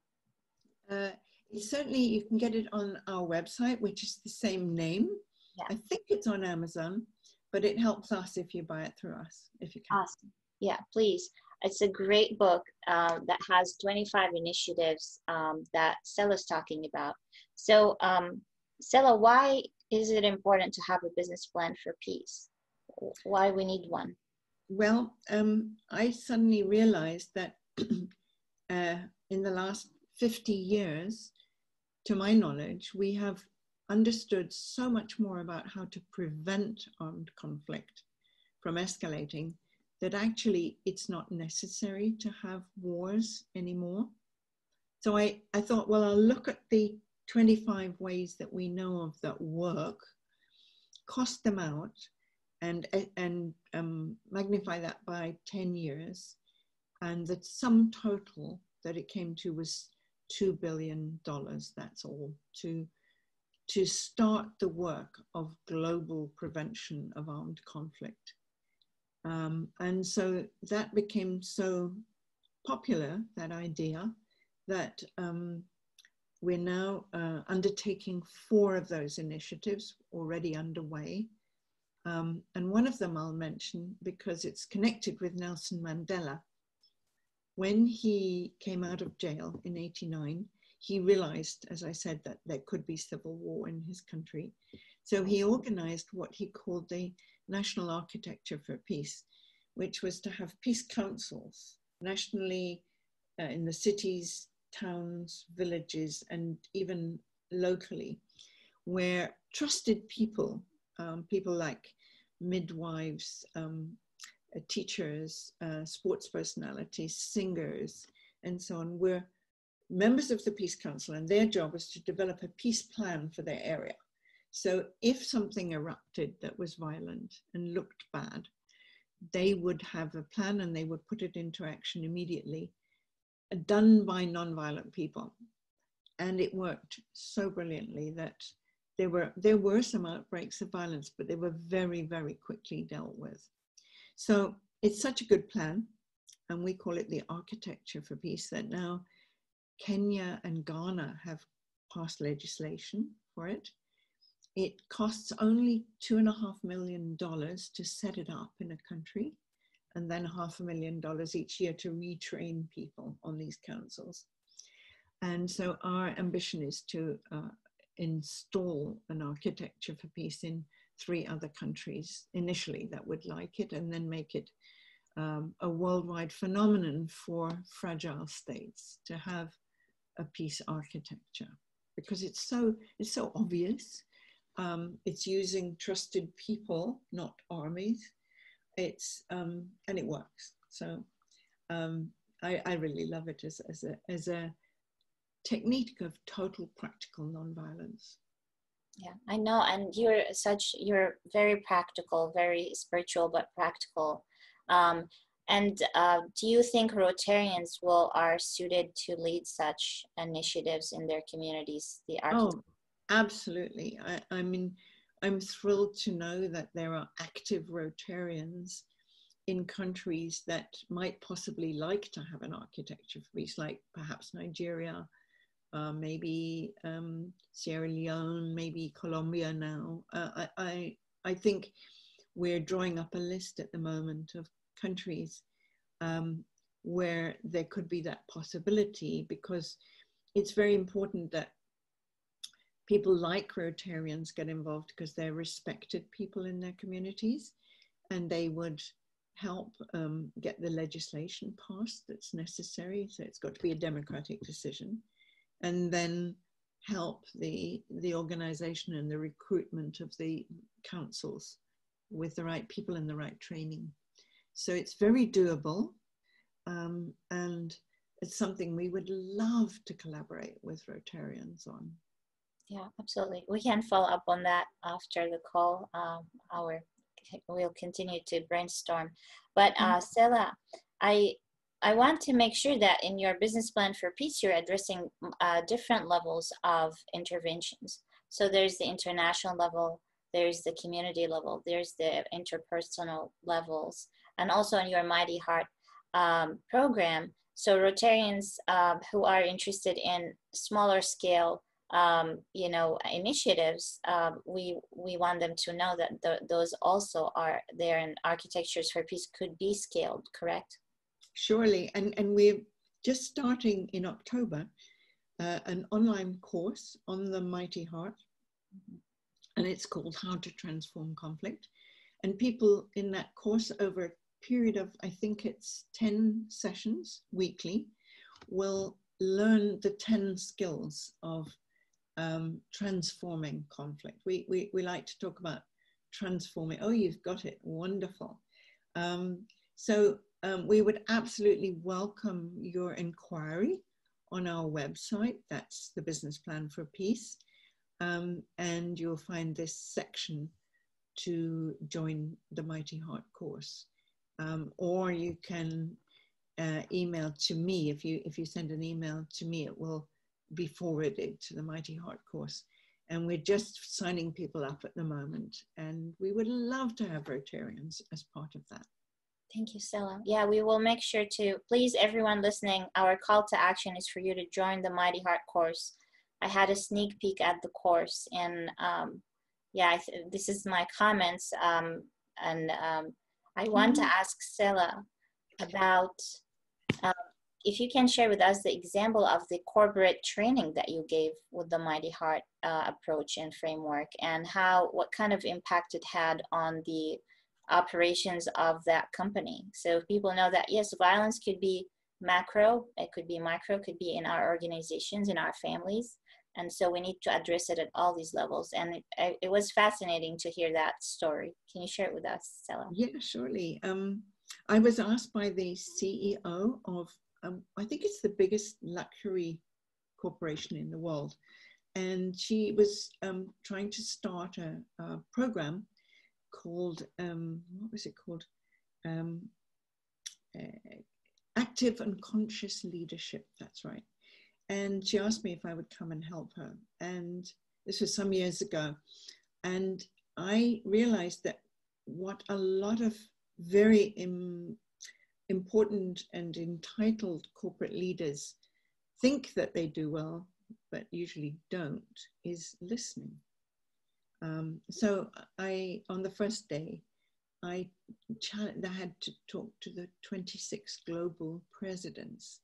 Uh, certainly, you can get it on our website, which is the same name. Yeah. I think it's on Amazon, but it helps us if you buy it through us, if you can. Awesome. Yeah, please. It's a great book uh, that has 25 initiatives um, that Scilla's talking about. So, um, why is it important to have a business plan for peace? Why we need one? Well, um, I suddenly realized that uh, in the last 50 years, to my knowledge, we have understood so much more about how to prevent armed conflict from escalating that actually it's not necessary to have wars anymore. So I, I thought, well, I'll look at the 25 ways that we know of that work, cost them out, and, and um, magnify that by 10 years. And the sum total that it came to was $2 billion. That's all to, to start the work of global prevention of armed conflict. Um, and so that became so popular, that idea, that um, we're now uh, undertaking four of those initiatives already underway. Um, and one of them I'll mention because it's connected with Nelson Mandela. When he came out of jail in 89, he realized, as I said, that there could be civil war in his country. So he organized what he called the National Architecture for Peace, which was to have peace councils nationally uh, in the cities, towns, villages, and even locally, where trusted people, um, people like midwives, um, uh, teachers, uh, sports personalities, singers, and so on, were members of the Peace Council, and their job was to develop a peace plan for their area. So if something erupted that was violent and looked bad, they would have a plan and they would put it into action immediately, done by nonviolent people. And it worked so brilliantly that there were, there were some outbreaks of violence, but they were very, very quickly dealt with. So it's such a good plan, and we call it the architecture for peace that now Kenya and Ghana have passed legislation for it. It costs only two and a half million dollars to set it up in a country, and then half a million dollars each year to retrain people on these councils. And so our ambition is to uh, install an architecture for peace in three other countries initially that would like it, and then make it um, a worldwide phenomenon for fragile states to have a peace architecture because it's so it's so obvious. Um, it's using trusted people, not armies. It's um, and it works. So um, I, I really love it as, as a as a technique of total practical nonviolence. Yeah, I know, and you're such you're very practical, very spiritual, but practical. Um, and uh, do you think Rotarians will are suited to lead such initiatives in their communities? The oh, absolutely. I, I mean, I'm thrilled to know that there are active Rotarians in countries that might possibly like to have an architecture for peace, like perhaps Nigeria, uh, maybe um, Sierra Leone, maybe Colombia now. Uh, I, I, I think we're drawing up a list at the moment of countries um, where there could be that possibility because it's very important that people like Rotarians get involved because they're respected people in their communities and they would help um, get the legislation passed that's necessary. So it's got to be a democratic decision. And then help the, the organization and the recruitment of the councils with the right people and the right training. So it's very doable. Um, and it's something we would love to collaborate with Rotarians on. Yeah, absolutely. We can follow up on that after the call. Um, our we'll continue to brainstorm. But uh, mm-hmm. Stella, I I want to make sure that in your business plan for peace, you're addressing uh, different levels of interventions. So there's the international level, there's the community level, there's the interpersonal levels, and also in your Mighty Heart um, program. So Rotarians um, who are interested in smaller scale, um, you know, initiatives, um, we we want them to know that the, those also are there, and architectures for peace could be scaled. Correct? Surely, and and we're just starting in October uh, an online course on the Mighty Heart, mm-hmm. and it's called How to Transform Conflict. And people in that course over a period of, I think it's 10 sessions weekly, will learn the 10 skills of um, transforming conflict. We, we, we like to talk about transforming. Oh, you've got it. Wonderful. Um, so um, we would absolutely welcome your inquiry on our website. That's the Business Plan for Peace. Um, and you'll find this section to join the Mighty Heart course um, or you can uh, email to me. If you if you send an email to me, it will be forwarded to the Mighty Heart course. And we're just signing people up at the moment, and we would love to have Rotarians as part of that. Thank you, Stella. Yeah, we will make sure to please everyone listening. Our call to action is for you to join the Mighty Heart course. I had a sneak peek at the course, and um, yeah, this is my comments. Um, and um, I want to mm-hmm. ask Stella about um, if you can share with us the example of the corporate training that you gave with the Mighty Heart uh, approach and framework, and how what kind of impact it had on the operations of that company. So people know that yes, violence could be macro, it could be micro, could be in our organizations, in our families, and so we need to address it at all these levels and it, it was fascinating to hear that story can you share it with us Stella? yeah surely um, I was asked by the CEO of, um, I think it's the biggest luxury corporation in the world, and she was um, trying to start a, a program called um, what was it called? Um, uh, active and conscious leadership. That's right. And she asked me if I would come and help her. And this was some years ago. And I realized that what a lot of very Im- important and entitled corporate leaders think that they do well, but usually don't, is listening. Um, so I, on the first day, I, I had to talk to the 26 global presidents,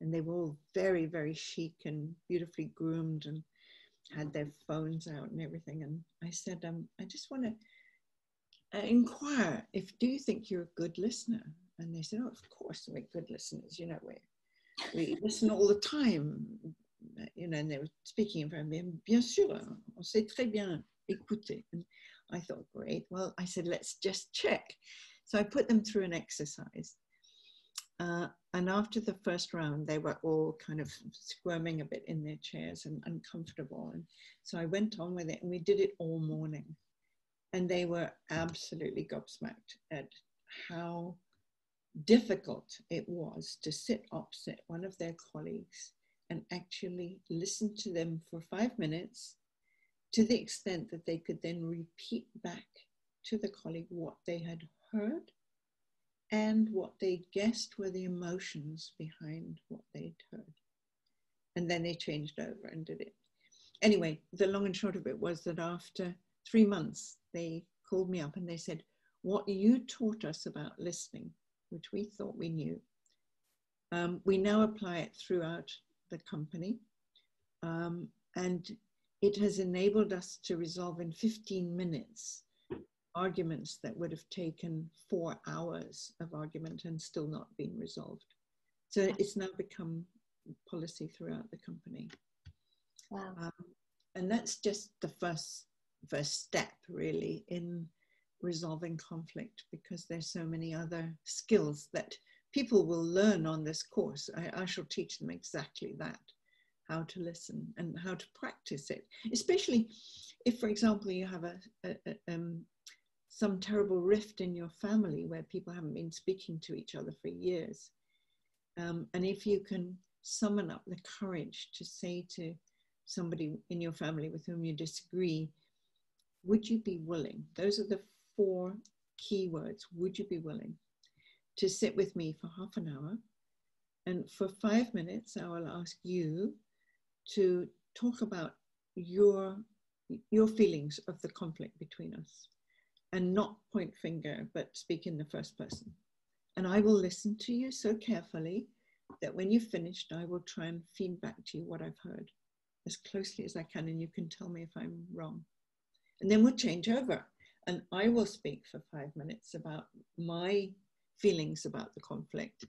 and they were all very, very chic and beautifully groomed and had their phones out and everything. And I said, um, I just want to uh, inquire if do you think you're a good listener? And they said, Oh, of course, we're good listeners. You know, we we listen all the time. You know, and they were speaking in front of me. Bien sûr, on sait très bien écouter. And I thought, great. Well, I said, let's just check. So I put them through an exercise. Uh, and after the first round, they were all kind of squirming a bit in their chairs and uncomfortable. And so I went on with it, and we did it all morning. And they were absolutely gobsmacked at how difficult it was to sit opposite one of their colleagues and actually listen to them for five minutes to the extent that they could then repeat back to the colleague what they had heard and what they guessed were the emotions behind what they'd heard. And then they changed over and did it. Anyway, the long and short of it was that after three months, they called me up and they said, What you taught us about listening, which we thought we knew, um, we now apply it throughout the company. Um, and it has enabled us to resolve in 15 minutes arguments that would have taken four hours of argument and still not been resolved. So it's now become policy throughout the company. Wow. Um, and that's just the first first step really in resolving conflict because there's so many other skills that people will learn on this course. I, I shall teach them exactly that how to listen and how to practice it, especially if, for example, you have a, a, a um, some terrible rift in your family where people haven't been speaking to each other for years. Um, and if you can summon up the courage to say to somebody in your family with whom you disagree, would you be willing? Those are the four key words. Would you be willing to sit with me for half an hour? And for five minutes, I will ask you to talk about your your feelings of the conflict between us and not point finger but speak in the first person and i will listen to you so carefully that when you've finished i will try and feed back to you what i've heard as closely as i can and you can tell me if i'm wrong and then we'll change over and i will speak for five minutes about my feelings about the conflict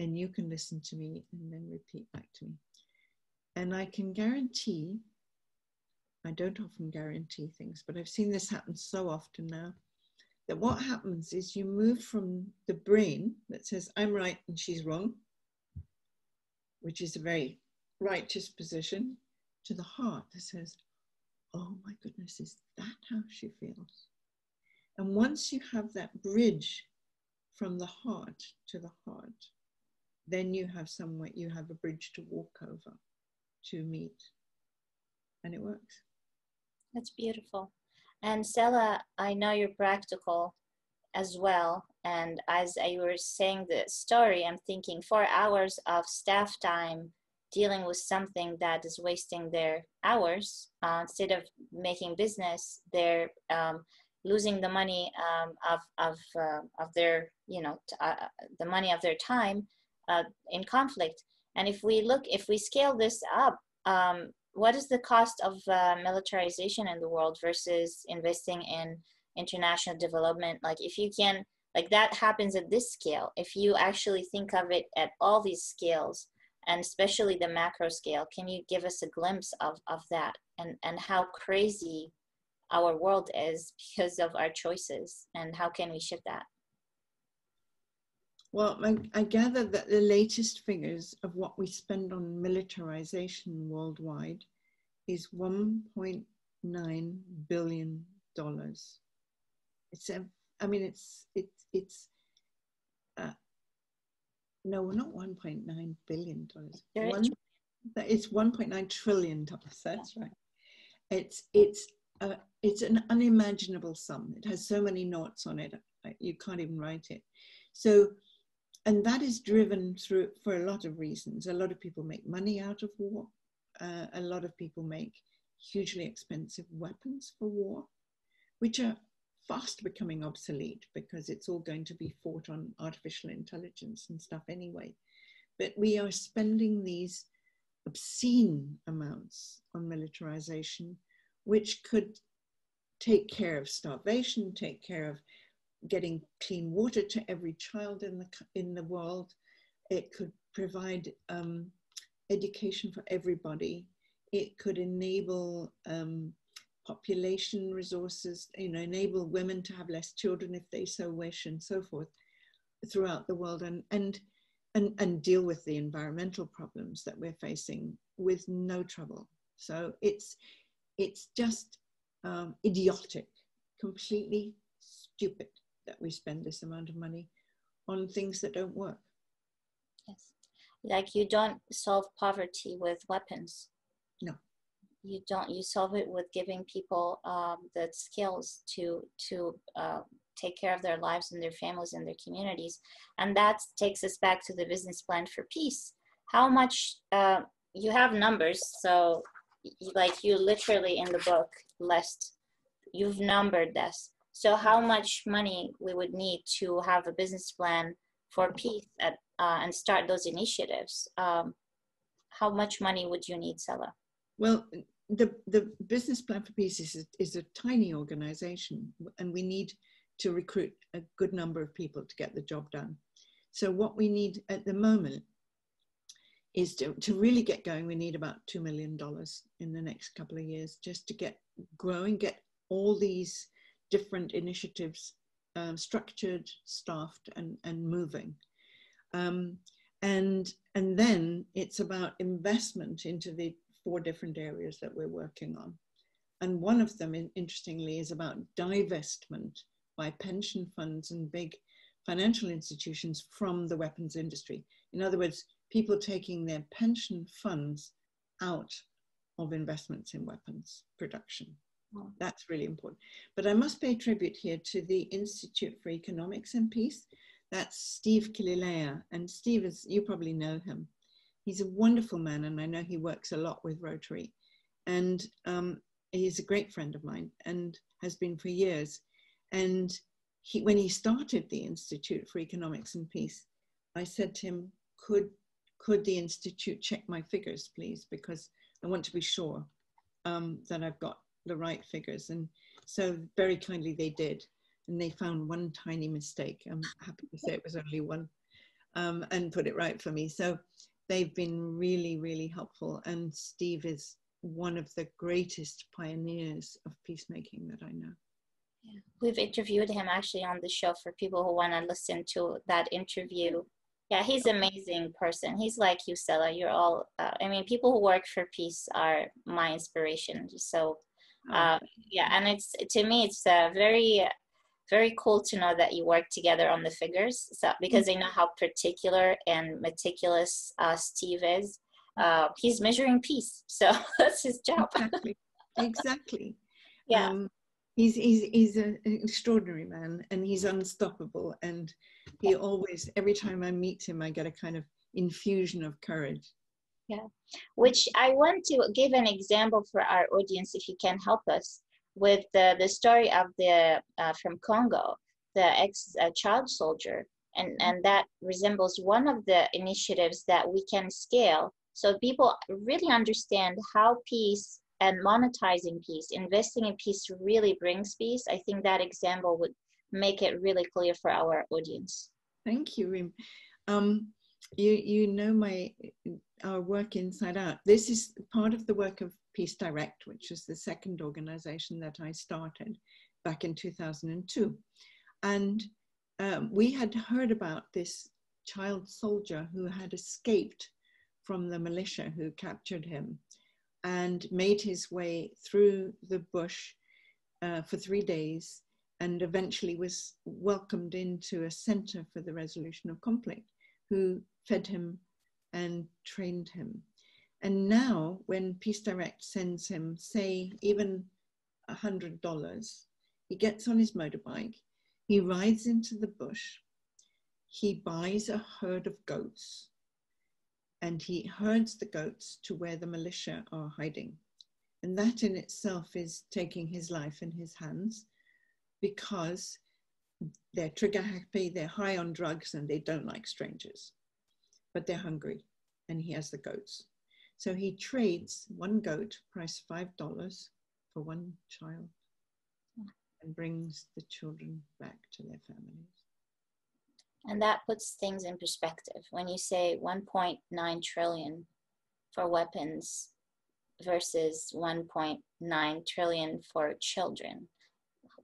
and you can listen to me and then repeat back to me and I can guarantee, I don't often guarantee things, but I've seen this happen so often now, that what happens is you move from the brain that says, I'm right and she's wrong, which is a very righteous position, to the heart that says, Oh my goodness, is that how she feels? And once you have that bridge from the heart to the heart, then you have somewhere, you have a bridge to walk over to meet. And it works. That's beautiful. And Stella, I know you're practical as well. And as I was saying the story, I'm thinking four hours of staff time dealing with something that is wasting their hours uh, instead of making business, they're um, losing the money um, of of uh, of their you know uh, the money of their time uh, in conflict. And if we look, if we scale this up, um, what is the cost of uh, militarization in the world versus investing in international development? Like if you can, like that happens at this scale. If you actually think of it at all these scales, and especially the macro scale, can you give us a glimpse of, of that and, and how crazy our world is because of our choices and how can we shift that? Well, I, I, gather that the latest figures of what we spend on militarization worldwide is 1.9 billion dollars. It's a, I mean, it's it's it's. Uh, no, not 1.9 billion dollars. One, it's 1.9 trillion dollars. That's right. It's it's uh, it's an unimaginable sum. It has so many noughts on it, you can't even write it. So and that is driven through for a lot of reasons. A lot of people make money out of war. Uh, a lot of people make hugely expensive weapons for war, which are fast becoming obsolete because it's all going to be fought on artificial intelligence and stuff anyway. But we are spending these obscene amounts on militarization, which could take care of starvation, take care of getting clean water to every child in the, in the world. It could provide um, education for everybody. It could enable um, population resources, you know, enable women to have less children if they so wish and so forth throughout the world and, and, and, and deal with the environmental problems that we're facing with no trouble. So it's, it's just um, idiotic, completely stupid that we spend this amount of money on things that don't work. Yes. Like you don't solve poverty with weapons. No. You don't. You solve it with giving people um, the skills to to uh, take care of their lives and their families and their communities, and that takes us back to the business plan for peace. How much uh, you have numbers, so like you literally in the book list, you've numbered this so how much money we would need to have a business plan for peace at, uh, and start those initiatives? Um, how much money would you need, Scilla? Well, the, the business plan for peace is, is a tiny organization and we need to recruit a good number of people to get the job done. So what we need at the moment is to, to really get going, we need about $2 million in the next couple of years just to get growing, get all these different initiatives um, structured, staffed, and, and moving. Um, and, and then it's about investment into the four different areas that we're working on. And one of them, interestingly, is about divestment by pension funds and big financial institutions from the weapons industry. In other words, people taking their pension funds out of investments in weapons production. That's really important. But I must pay tribute here to the Institute for Economics and Peace. That's Steve Killelea. And Steve is, you probably know him. He's a wonderful man, and I know he works a lot with Rotary. And um, he's a great friend of mine and has been for years. And he, when he started the Institute for Economics and Peace, I said to him, could, could the Institute check my figures, please? Because I want to be sure um, that I've got the right figures. And so very kindly they did. And they found one tiny mistake. I'm happy to say it was only one um, and put it right for me. So they've been really, really helpful. And Steve is one of the greatest pioneers of peacemaking that I know. Yeah. We've interviewed him actually on the show for people who want to listen to that interview. Yeah, he's an amazing person. He's like you, Scilla. You're all, uh, I mean, people who work for peace are my inspiration. So. Um, yeah, and it's to me it's uh, very very cool to know that you work together on the figures. So because. I know how particular and meticulous uh, Steve is. Uh, he's measuring peace, so that's his job. Exactly. Exactly. yeah. Um, he's he's he's an extraordinary man, and he's unstoppable. And he always, every time I meet him, I get a kind of infusion of courage. Yeah, which I want to give an example for our audience if you can help us with the, the story of the uh, from Congo, the ex uh, child soldier, and and that resembles one of the initiatives that we can scale so people really understand how peace and monetizing peace, investing in peace really brings peace. I think that example would make it really clear for our audience. Thank you, Reem. Um, you you know my our work inside out. This is part of the work of Peace Direct, which is the second organization that I started back in 2002. And um, we had heard about this child soldier who had escaped from the militia who captured him and made his way through the bush uh, for three days and eventually was welcomed into a center for the resolution of conflict, who fed him and trained him. And now, when Peace Direct sends him, say, even $100, he gets on his motorbike, he rides into the bush, he buys a herd of goats, and he herds the goats to where the militia are hiding. And that in itself is taking his life in his hands because they're trigger happy, they're high on drugs, and they don't like strangers. But they're hungry, and he has the goats. So he trades one goat, price $5 for one child, and brings the children back to their families. And that puts things in perspective. When you say 1.9 trillion for weapons versus 1.9 trillion for children,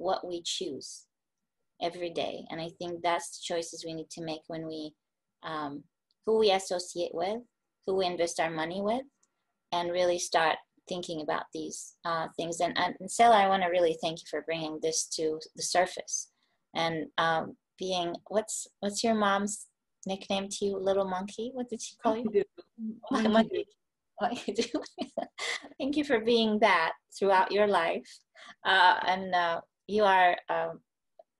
what we choose every day. And I think that's the choices we need to make when we, um, who we associate with, who we invest our money with, and really start thinking about these uh, things. And, and Scilla, I want to really thank you for bringing this to the surface and um, being, what's, what's your mom's nickname to you, little monkey? What did she call you? Monkey. What you do. Thank you for being that throughout your life. Uh, and uh, you are um,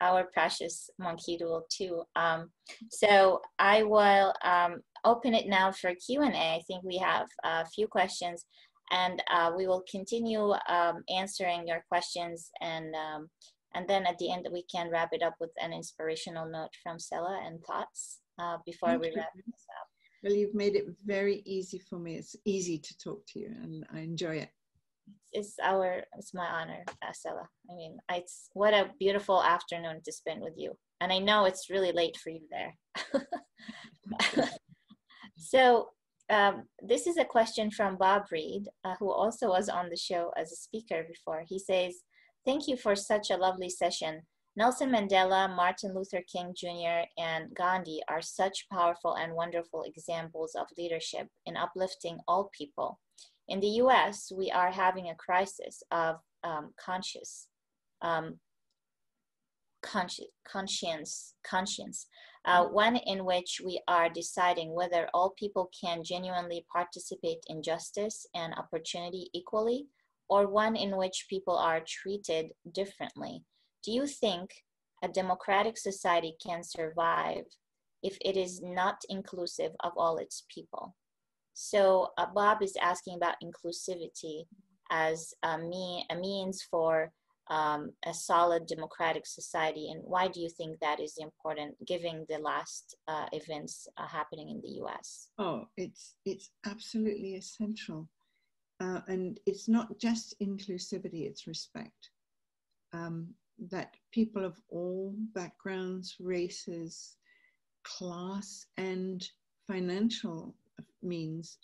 our precious monkey doodle too. Um, so I will um, open it now for Q&A. I think we have a few questions and uh, we will continue um, answering your questions and um, and then at the end we can wrap it up with an inspirational note from Scilla and thoughts uh, before Thank we wrap you. this up. Well, you've made it very easy for me. It's easy to talk to you and I enjoy it it's our it's my honor Scilla. i mean it's what a beautiful afternoon to spend with you. And i know it's really late for you there. So um, this is a question from bob reed uh, who also was on the show as a speaker before. He says thank you for such a lovely session. Nelson mandela martin luther king jr and gandhi are such powerful and wonderful examples of leadership in uplifting all people in the US, we are having a crisis of um, conscious, um, consci- conscience, conscience, uh, one in which we are deciding whether all people can genuinely participate in justice and opportunity equally, or one in which people are treated differently. Do you think a democratic society can survive if it is not inclusive of all its people? So uh, Bob is asking about inclusivity as a, me, a means for um, a solid democratic society, and why do you think that is important, given the last uh, events uh, happening in the U.S.? Oh, it's it's absolutely essential, uh, and it's not just inclusivity; it's respect. Um, that people of all backgrounds, races, class, and financial means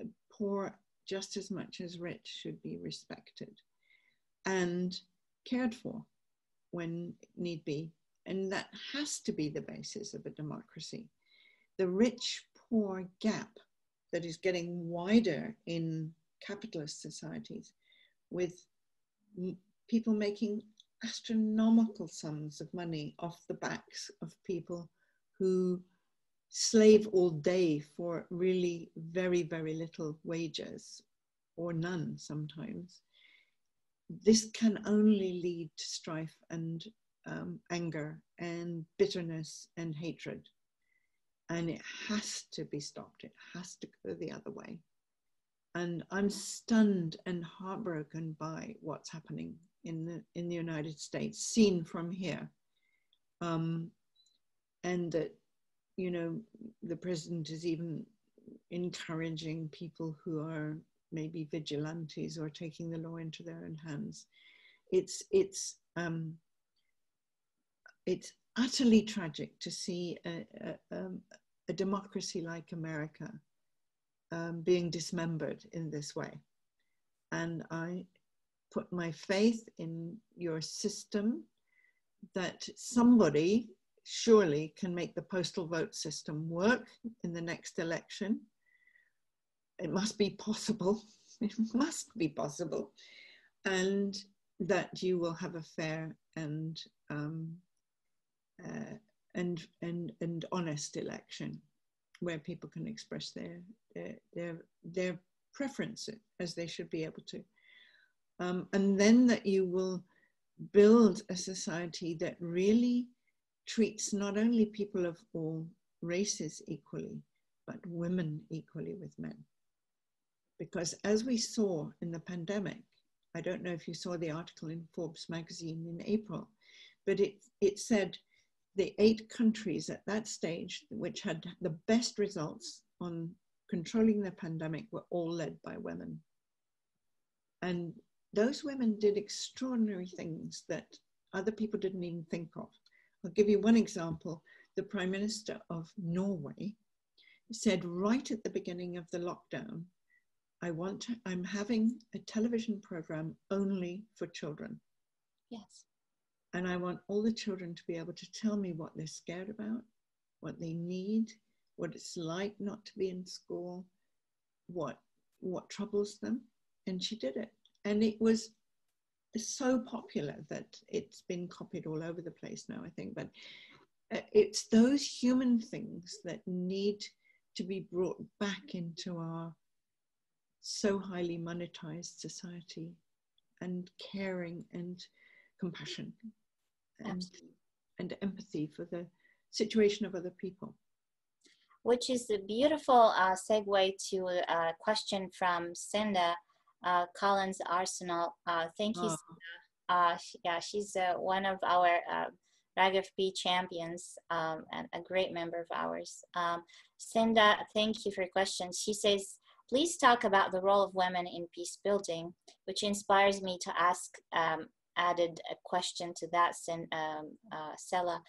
uh, poor just as much as rich should be respected and cared for when need be. And that has to be the basis of a democracy. The rich poor gap that is getting wider in capitalist societies with people making astronomical sums of money off the backs of people who slave all day for really very, very little wages or none sometimes, this can only lead to strife and um, anger and bitterness and hatred. And it has to be stopped. It has to go the other way. And I'm stunned and heartbroken by what's happening in the, in the United States, seen from here. Um, and that you know, the president is even encouraging people who are maybe vigilantes or taking the law into their own hands. It's it's um, it's utterly tragic to see a, a, um, a democracy like America um, being dismembered in this way. And I put my faith in your system that somebody surely can make the postal vote system work in the next election. It must be possible. It must be possible. And that you will have a fair and um, uh, and and and honest election where people can express their their their, their preference as they should be able to um, and then that you will build a society that really treats not only people of all races equally, but women equally with men. Because as we saw in the pandemic, I don't know if you saw the article in Forbes magazine in April, but it, it said the eight countries at that stage which had the best results on controlling the pandemic were all led by women. And those women did extraordinary things that other people didn't even think of. I'll give you one example. The Prime Minister of Norway said right at the beginning of the lockdown, I want to, I'm having a television program only for children. Yes. And I want all the children to be able to tell me what they're scared about, what they need, what it's like not to be in school, what what troubles them. And she did it. And it was so popular that it's been copied all over the place now, I think. But uh, it's those human things that need to be brought back into our so highly monetized society and caring and compassion and, and empathy for the situation of other people. Which is a beautiful uh, segue to a question from Cinda uh, Collins Arsenal. Uh, thank you. Oh. Uh, yeah, she's uh, one of our uh, RAGFP champions um, and a great member of ours. Um, Cinda, thank you for your question. She says, please talk about the role of women in peace building, which inspires me to ask, um, added a question to that, um, uh, Scilla.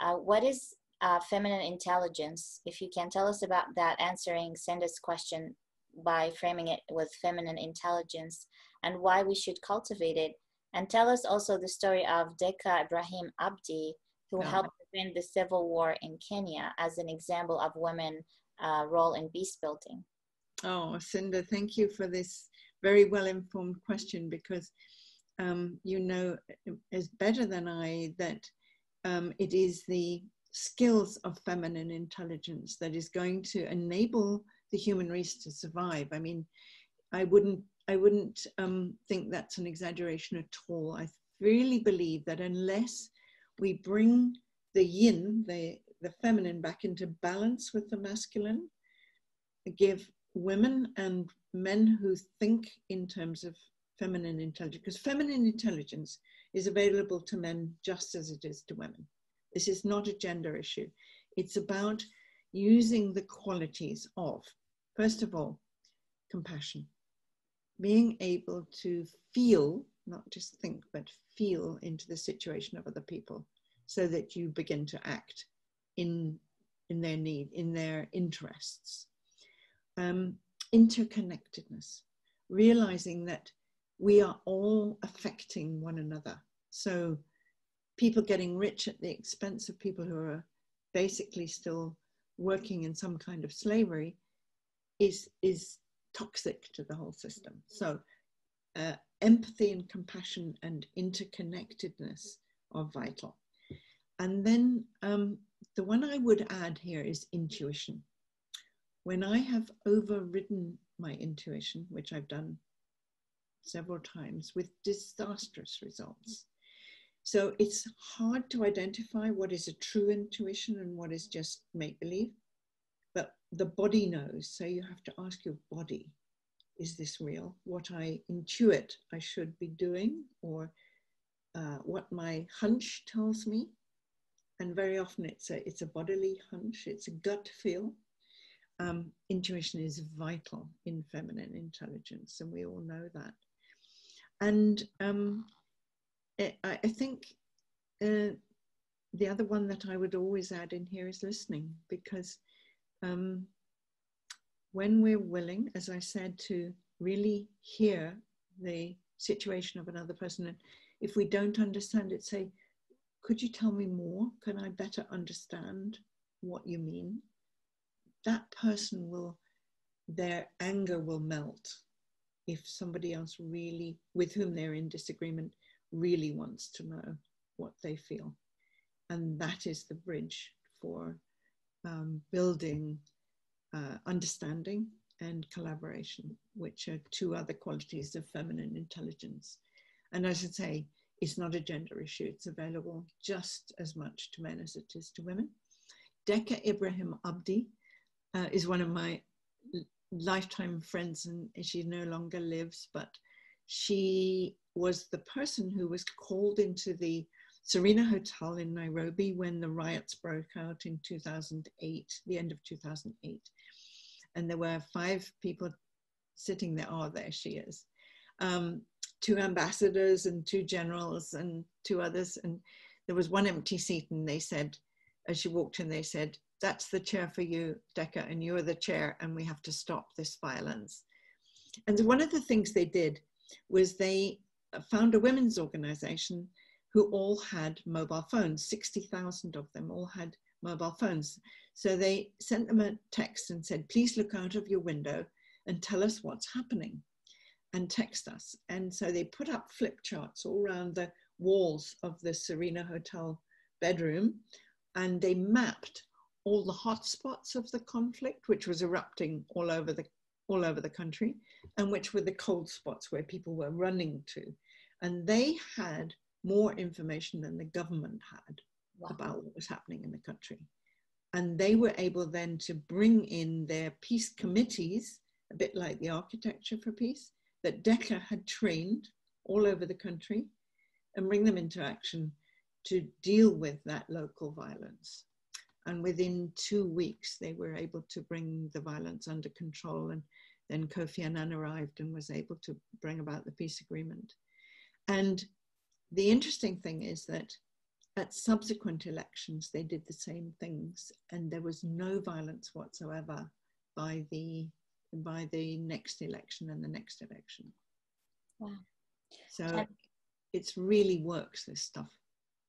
Uh, what is uh, feminine intelligence? If you can tell us about that, answering Cinda's question by framing it with feminine intelligence and why we should cultivate it. And tell us also the story of Dekha Ibrahim Abdi, who yeah. helped prevent the civil war in Kenya as an example of women uh, role in peace building. Oh, Cinda, thank you for this very well informed question because um, you know as better than I that um, it is the skills of feminine intelligence that is going to enable the human race to survive. I mean, I wouldn't I wouldn't um, think that's an exaggeration at all. I really believe that unless we bring the yin, the, the feminine, back into balance with the masculine, give women and men who think in terms of feminine intelligence, because feminine intelligence is available to men just as it is to women. This is not a gender issue. It's about using the qualities of First of all, compassion. Being able to feel, not just think, but feel into the situation of other people so that you begin to act in, in their need, in their interests. Um, interconnectedness, realizing that we are all affecting one another. So people getting rich at the expense of people who are basically still working in some kind of slavery is is toxic to the whole system. So uh, empathy and compassion and interconnectedness are vital. And then um, the one I would add here is intuition. When I have overridden my intuition, which I've done several times with disastrous results. So it's hard to identify what is a true intuition and what is just make believe the body knows. So you have to ask your body, is this real? What I intuit I should be doing, or uh, what my hunch tells me. And very often it's a, it's a bodily hunch, it's a gut feel. Um, intuition is vital in feminine intelligence, and we all know that. And um, I, I, think uh, the other one that I would always add in here is listening, because um, when we're willing, as I said, to really hear the situation of another person, and if we don't understand it, say, could you tell me more? Can I better understand what you mean? That person will, their anger will melt if somebody else really, with whom they're in disagreement, really wants to know what they feel. And that is the bridge for um, building uh, understanding and collaboration, which are two other qualities of feminine intelligence. And I say, it's not a gender issue, it's available just as much to men as it is to women. Dekha Ibrahim Abdi uh, is one of my lifetime friends, and she no longer lives, but she was the person who was called into the Serena Hotel in Nairobi when the riots broke out in 2008, the end of 2008. And there were five people sitting there. Oh, there she is. Um, two ambassadors and two generals and two others. And there was one empty seat, and they said, as she walked in, they said, That's the chair for you, Dekha, and you're the chair, and we have to stop this violence. And one of the things they did was they found a women's organization who all had mobile phones. 60,000 of them all had mobile phones. So they sent them a text and said, please look out of your window and tell us what's happening and text us. And so they put up flip charts all around the walls of the Serena Hotel bedroom and they mapped all the hotspots of the conflict, which was erupting all over the all over the country, and which were the cold spots where people were running to. And they had more information than the government had wow. about what was happening in the country. And they were able then to bring in their peace committees, a bit like the Architecture for Peace, that Dekha had trained all over the country and bring them into action to deal with that local violence. And within two weeks, they were able to bring the violence under control. And then Kofi Annan arrived and was able to bring about the peace agreement. And the interesting thing is that at subsequent elections, they did the same things, and there was no violence whatsoever by the by the next election and the next election. Wow! So and it's really works. This stuff.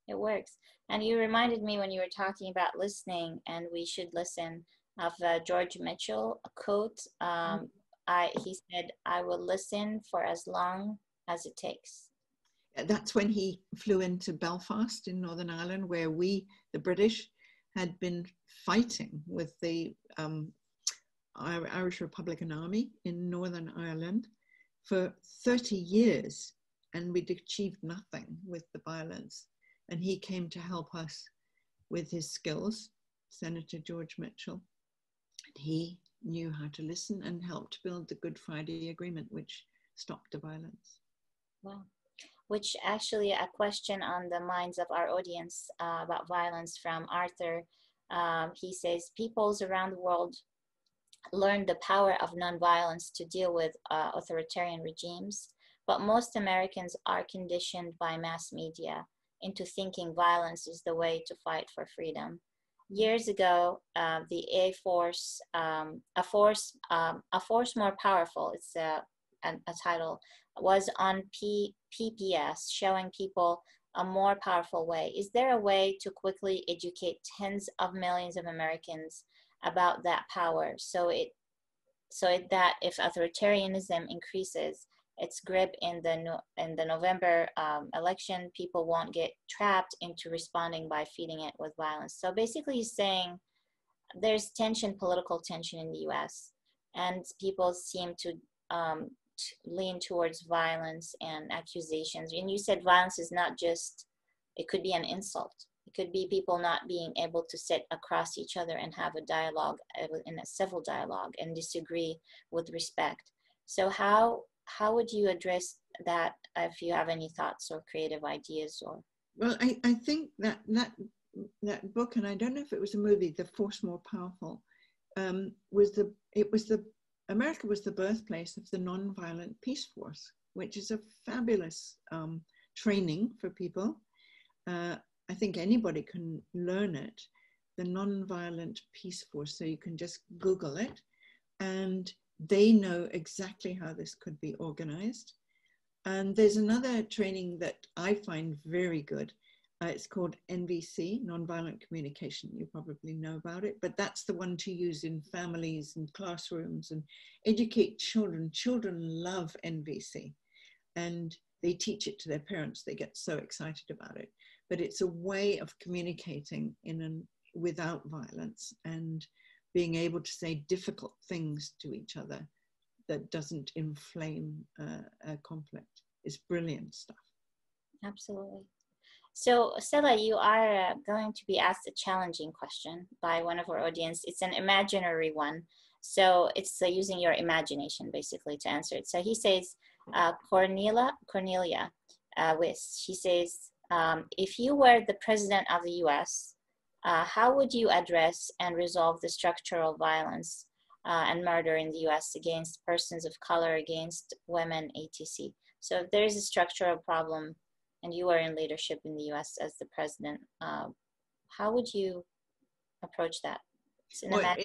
It works, and you reminded me when you were talking about listening, and we should listen of uh, George Mitchell a quote. Um, mm-hmm. I he said, "I will listen for as long as it takes." That's when he flew into Belfast in Northern Ireland, where we, the British, had been fighting with the um, Irish Republican Army in Northern Ireland for 30 years, and we'd achieved nothing with the violence. And he came to help us with his skills, Senator George Mitchell. And He knew how to listen and helped build the Good Friday Agreement, which stopped the violence. Wow which actually a question on the minds of our audience uh, about violence from Arthur. Um, he says, peoples around the world learned the power of nonviolence to deal with uh, authoritarian regimes, but most Americans are conditioned by mass media into thinking violence is the way to fight for freedom. Years ago, uh, the A Force, um, a force, um, a force more powerful. It's a, a, title was on P, PBS showing people a more powerful way. Is there a way to quickly educate tens of millions of Americans about that power so it so it, that if authoritarianism increases its grip in the no, in the November um, election, people won't get trapped into responding by feeding it with violence. So basically, he's saying there's tension, political tension in the U.S., and people seem to um, lean towards violence and accusations. And you said violence is not just, it could be an insult. It could be people not being able to sit across each other and have a dialogue uh, in a civil dialogue and disagree with respect. So how how would you address that if you have any thoughts or creative ideas or well I, I think that that that book and I don't know if it was a movie, The Force More Powerful, um, was the it was the America was the birthplace of the Nonviolent Peace Force, which is a fabulous um, training for people. Uh, I think anybody can learn it. The Nonviolent Peaceforce, so you can just Google it, and they know exactly how this could be organized. And there's another training that I find very good, Uh, it's called NVC, Nonviolent Communication. You probably know about it, but that's the one to use in families and classrooms and educate children. Children love NVC and they teach it to their parents. They get so excited about it. But it's a way of communicating in an, without violence and being able to say difficult things to each other that doesn't inflame uh, a conflict. It's brilliant stuff. Absolutely. So, Scilla, you are uh, going to be asked a challenging question by one of our audience. It's an imaginary one. So, it's uh, using your imagination basically to answer it. So, he says, uh, Cornelia, Cornelia uh, Wiss, she says, um, if you were the president of the US, uh, how would you address and resolve the structural violence uh, and murder in the US against persons of color, against women, etc.? So, if there is a structural problem and you are in leadership in the US as the president, uh, how would you approach that? Well,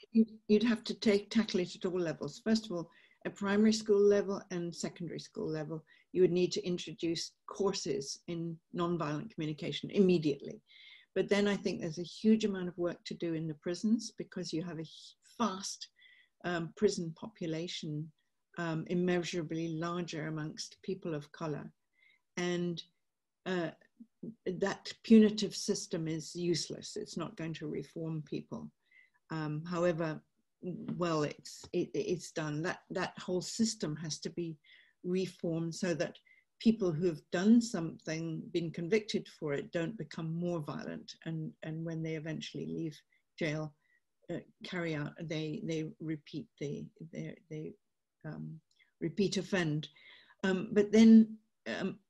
you'd have to take tackle it at all levels. First of all, at primary school level and secondary school level, you would need to introduce courses in nonviolent communication immediately. But then I think there's a huge amount of work to do in the prisons because you have a fast um, prison population, um, immeasurably larger amongst people of color. And uh, that punitive system is useless. It's not going to reform people. Um, however, well, it's it, it's done. That that whole system has to be reformed so that people who have done something, been convicted for it, don't become more violent, and and when they eventually leave jail, uh, carry out they they repeat the they they um, repeat offend. Um, but then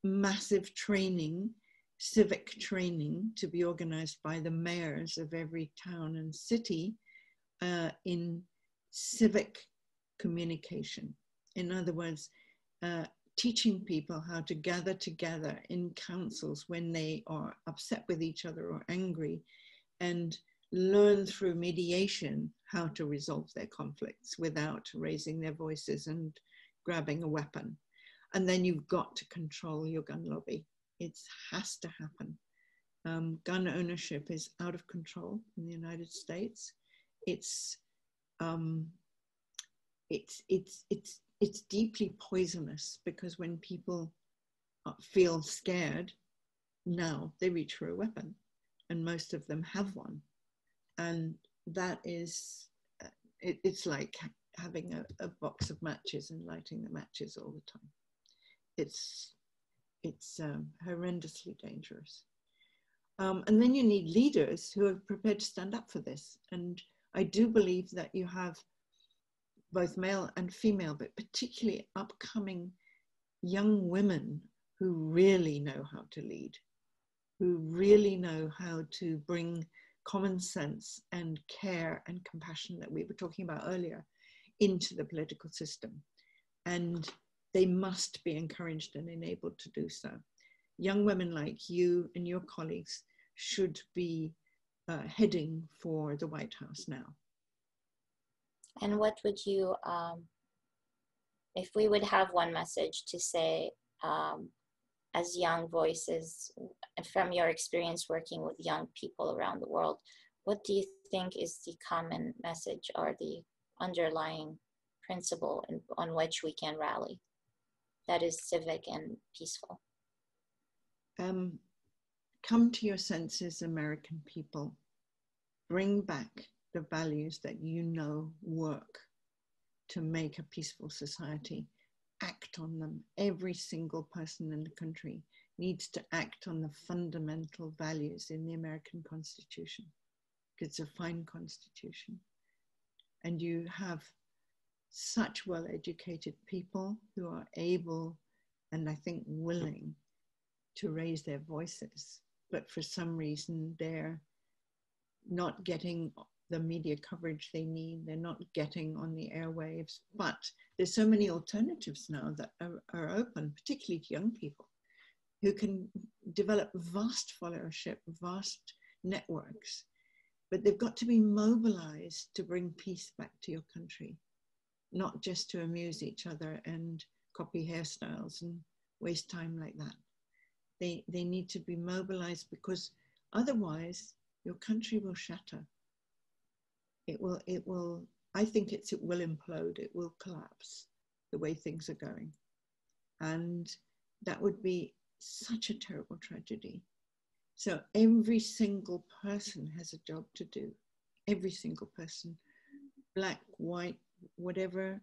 massive training, civic training to be organized by the mayors of every town and city uh, in civic communication. In other words, uh, teaching people how to gather together in councils when they are upset with each other or angry and learn through mediation how to resolve their conflicts without raising their voices and grabbing a weapon and then you've got to control your gun lobby. It has to happen. Um, gun ownership is out of control in the United States. It's um, it's it's it's it's deeply poisonous because when people feel scared, now they reach for a weapon, and most of them have one, and that is uh, it, it's like having a, a box of matches and lighting the matches all the time it's it's um, horrendously dangerous. Um, and then you need leaders who are prepared to stand up for this. And I do believe that you have both male and female, but particularly upcoming young women who really know how to lead, who really know how to bring common sense and care and compassion that we were talking about earlier into the political system. And they must be encouraged and enabled to do so. Young women like you and your colleagues should be uh, heading for the White House now. And what would you, um, if we would have one message to say um, as young voices, from your experience working with young people around the world, what do you think is the common message or the underlying principle in, on which we can rally? That is civic and peaceful? Um, come to your senses, American people. Bring back the values that you know work to make a peaceful society. Act on them. Every single person in the country needs to act on the fundamental values in the American Constitution. It's a fine constitution. And you have such well educated people who are able and I think willing to raise their voices. But for some reason, they're not getting the media coverage they need. They're not getting on the airwaves. But there's so many alternatives now that are, are open, particularly to young people, who can develop vast followership, vast networks. But they've got to be mobilized to bring peace back to your country not just to amuse each other and copy hairstyles and waste time like that. They, they need to be mobilized because otherwise your country will shatter. It will, it will, I think it's, it will implode, it will collapse the way things are going. And that would be such a terrible tragedy. So every single person has a job to do. Every single person, black, white, whatever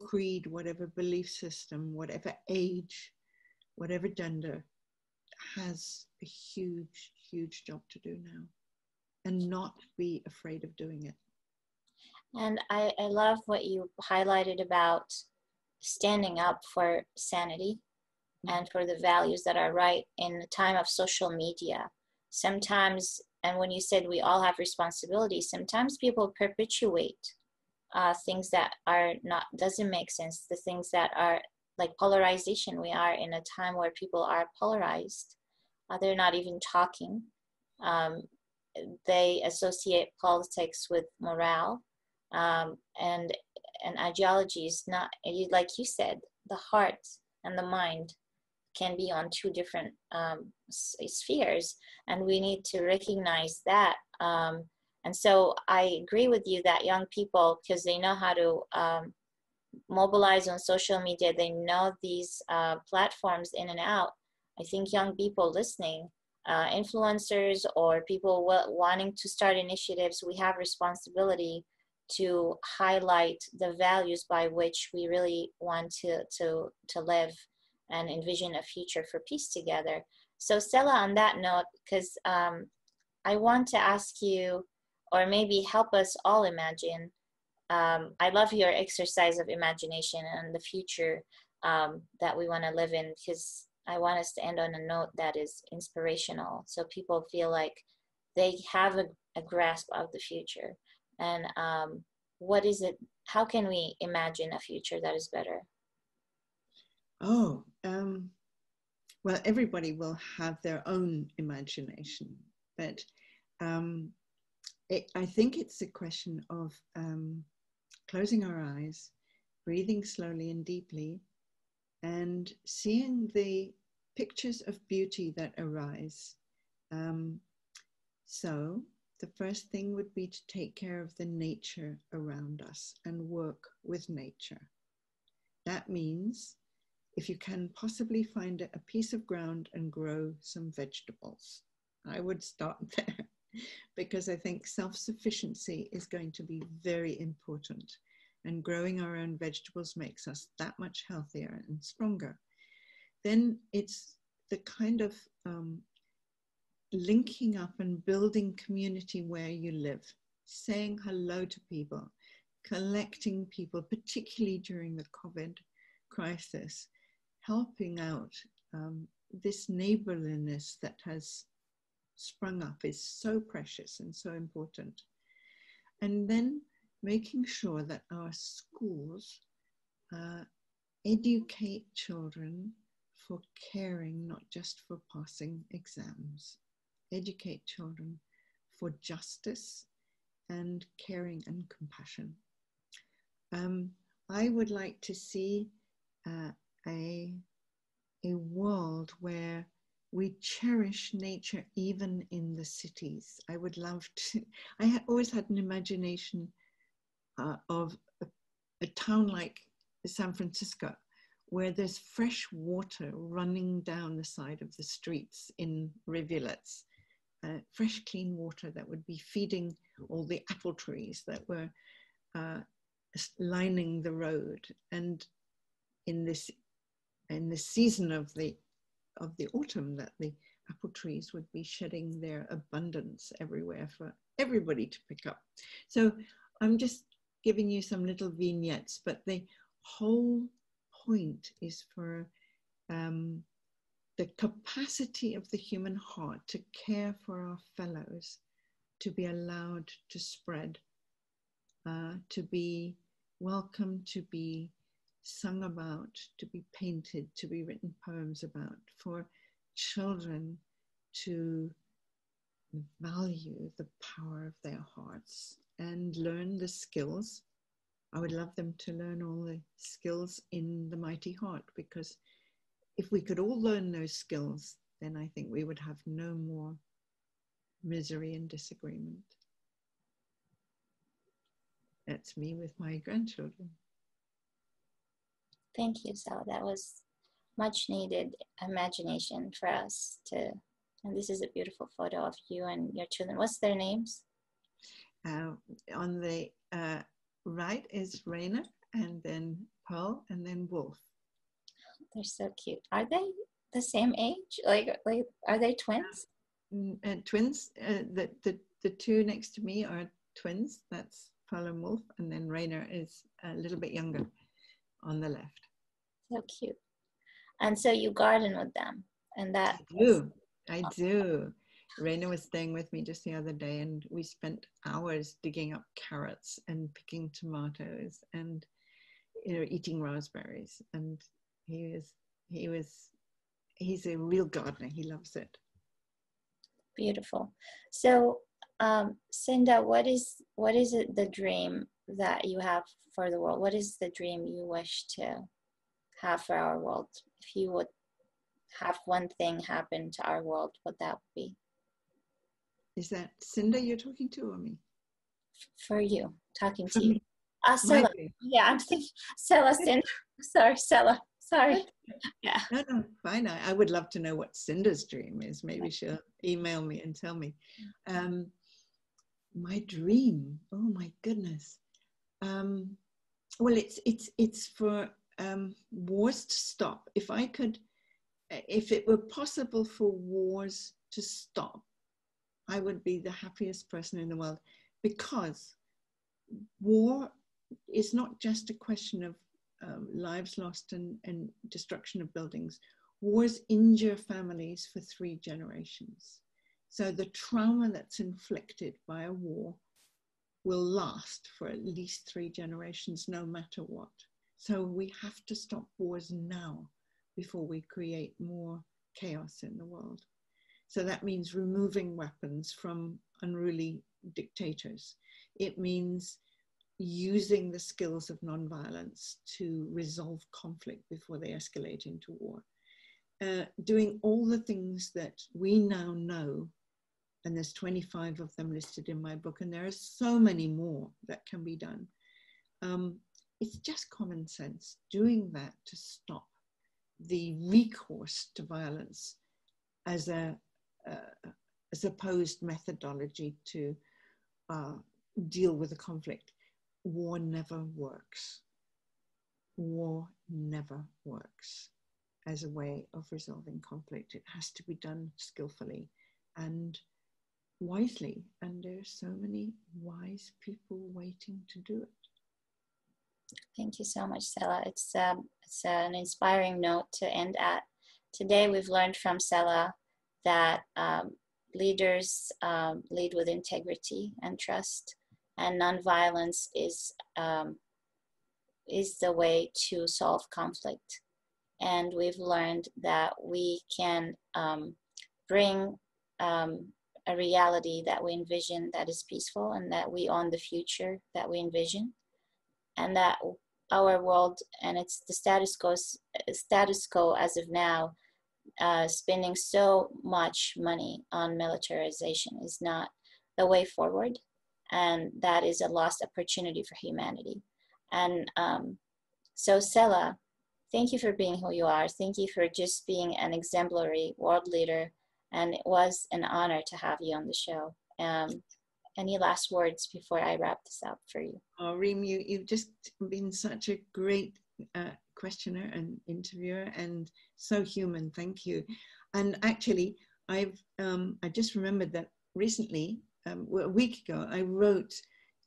creed, whatever belief system, whatever age, whatever gender, has a huge, huge job to do now and not be afraid of doing it. And I, I love what you highlighted about standing up for sanity mm-hmm. and for the values that are right in the time of social media. Sometimes, and when you said we all have responsibility, sometimes people perpetuate uh, things that are not doesn't make sense the things that are like polarization. We are in a time where people are polarized. Uh, they're not even talking. Um, they associate politics with morale. Um, and and ideology is not like you said the heart and the mind can be on two different um, spheres. And we need to recognize that um, and so I agree with you that young people, because they know how to um, mobilize on social media, they know these uh, platforms in and out. I think young people listening, uh, influencers or people wanting to start initiatives, we have responsibility to highlight the values by which we really want to, to, to live and envision a future for peace together. So Scilla, on that note, because um, I want to ask you, or maybe help us all imagine. Um, I love your exercise of imagination and the future um, that we want to live in because I want us to end on a note that is inspirational so people feel like they have a, a grasp of the future. And um, what is it? How can we imagine a future that is better? Oh, um, well, everybody will have their own imagination, but um, it, I think it's a question of um, closing our eyes, breathing slowly and deeply, and seeing the pictures of beauty that arise. Um, so, the first thing would be to take care of the nature around us and work with nature. That means if you can possibly find a piece of ground and grow some vegetables. I would start there because I think self sufficiency is going to be very important. And growing our own vegetables makes us that much healthier and stronger. Then it's the kind of um, linking up and building community where you live, saying hello to people, collecting people, particularly during the COVID crisis, helping out um, this neighborliness that has sprung up is so precious and so important. And then making sure that our schools uh, educate children for caring, not just for passing exams. Educate children for justice and caring and compassion. Um, I would like to see uh, a, a world where we cherish nature even in the cities. I would love to, I always had an imagination uh, of a, a town like San Francisco where there's fresh water running down the side of the streets in rivulets, uh, fresh, clean water that would be feeding all the apple trees that were uh, lining the road. And in this, in the season of the of the autumn that the apple trees would be shedding their abundance everywhere for everybody to pick up. So I'm just giving you some little vignettes, but the whole point is for um, the capacity of the human heart to care for our fellows, to be allowed to spread, uh, to be welcome, to be sung about, to be painted, to be written poems about, for children to value the power of their hearts and learn the skills. I would love them to learn all the skills in the mighty heart because if we could all learn those skills, then I think we would have no more misery and disagreement. That's me with my grandchildren. Thank you, Sal. That was much needed imagination for us to. And this is a beautiful photo of you and your children. What's their names? Uh, on the uh, right is Raina, and then Pearl, and then Wolf. They're so cute. Are they the same age? Like, like are they twins? Uh, twins. Uh, the the the two next to me are twins. That's Pearl and Wolf, and then Rainer is a little bit younger on the left. So cute. And so you garden with them, and that. I do. I do. Raina was staying with me just the other day, and we spent hours digging up carrots and picking tomatoes and you know eating raspberries. And he was he was he's a real gardener. He loves it. Beautiful. So, um, Cinda, what is what is it the dream that you have for the world? What is the dream you wish to have for our world? If you would have one thing happen to our world, what that would be? Is that Cinda you're talking to or me? For you, talking to you. Uh, Scilla. Yeah, I'm thinking Scilla, Cinda. Sorry, Scilla. Sorry. Yeah. No, no, fine. I, I, would love to know what Cinda's dream is. Maybe she'll email me and tell me. Um, my dream. Oh my goodness. Um, well, it's it's it's for um, wars to stop. If I could, if it were possible for wars to stop, I would be the happiest person in the world because war is not just a question of um, lives lost and, and destruction of buildings. Wars injure families for three generations. So the trauma that's inflicted by a war will last for at least three generations, no matter what. So we have to stop wars now before we create more chaos in the world. So that means removing weapons from unruly dictators. It means using the skills of nonviolence to resolve conflict before they escalate into war. Uh, doing all the things that we now know, and there's 25 of them listed in my book, and there are so many more that can be done. Um, it's just common sense doing that to stop the recourse to violence as a uh, as opposed methodology to uh, deal with a conflict war never works. War never works as a way of resolving conflict. It has to be done skillfully and wisely. And there are so many wise people waiting to do it. Thank you so much, Scilla. It's, um, it's an inspiring note to end at. Today, we've learned from Scilla that um, leaders um, lead with integrity and trust and nonviolence is um, is the way to solve conflict. And we've learned that we can um, bring um, a reality that we envision that is peaceful and that we own the future that we envision, and that our world and it's the status quo status quo as of now uh, spending so much money on militarization is not the way forward and that is a lost opportunity for humanity. And um, so, Scilla, thank you for being who you are. Thank you for just being an exemplary world leader. And it was an honor to have you on the show. Um, any last words before I wrap this up for you? Oh, Reem, you, you've just been such a great uh, questioner and interviewer and so human. Thank you. And actually, I've um, I just remembered that recently um, a week ago, I wrote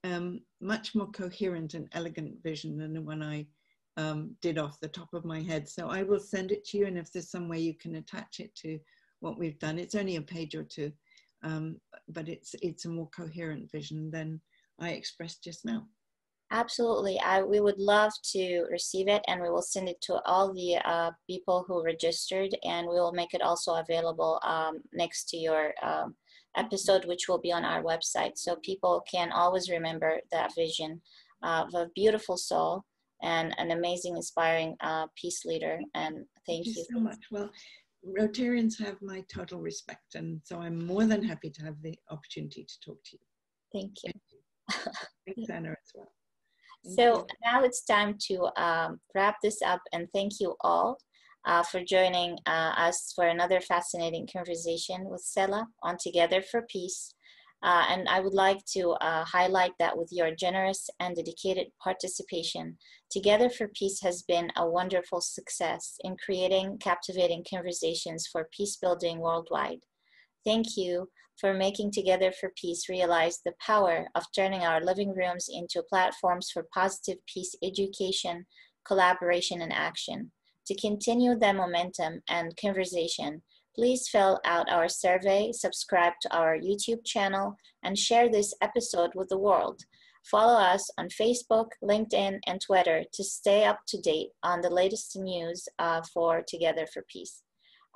um, much more coherent and elegant vision than the one I um, did off the top of my head. So I will send it to you, and if there's some way you can attach it to what we've done, it's only a page or two, um, but it's it's a more coherent vision than I expressed just now. Absolutely. I, we would love to receive it and we will send it to all the uh, people who registered and we will make it also available um, next to your um, episode, which will be on our website. So people can always remember that vision of a beautiful soul and an amazing, inspiring uh, peace leader. And thank, thank you. so much. Well, Rotarians have my total respect, and so I'm more than happy to have the opportunity to talk to you. Thank you. Thanks, Anna, as well. Thank so you. now it's time to um, wrap this up, and thank you all uh, for joining uh, us for another fascinating conversation with Scilla on Together for Peace. Uh, and I would like to uh, highlight that with your generous and dedicated participation, Together for Peace has been a wonderful success in creating captivating conversations for peace building worldwide. Thank you for making Together for Peace realize the power of turning our living rooms into platforms for positive peace education, collaboration, and action. To continue the momentum and conversation, please fill out our survey, subscribe to our YouTube channel, and share this episode with the world. Follow us on Facebook, LinkedIn, and Twitter to stay up to date on the latest news uh, for Together for Peace.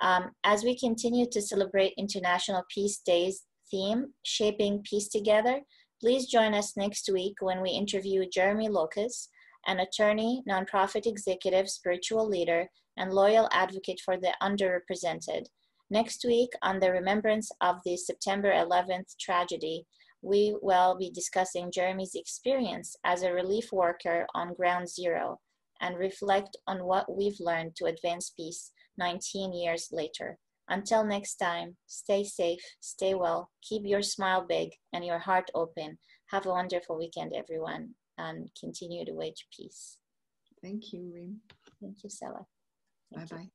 Um, as we continue to celebrate International Peace Day's theme, Shaping Peace Together, please join us next week when we interview Jeremy Lucas, an attorney, nonprofit executive, spiritual leader, and loyal advocate for the underrepresented. Next week, on the remembrance of the September 11th tragedy, we will be discussing Jeremy's experience as a relief worker on Ground Zero and reflect on what we've learned to advance peace 19 years later. Until next time, stay safe, stay well, keep your smile big and your heart open. Have a wonderful weekend, everyone, and continue to wage peace. Thank you, Reem. Thank you, Scilla. Bye bye.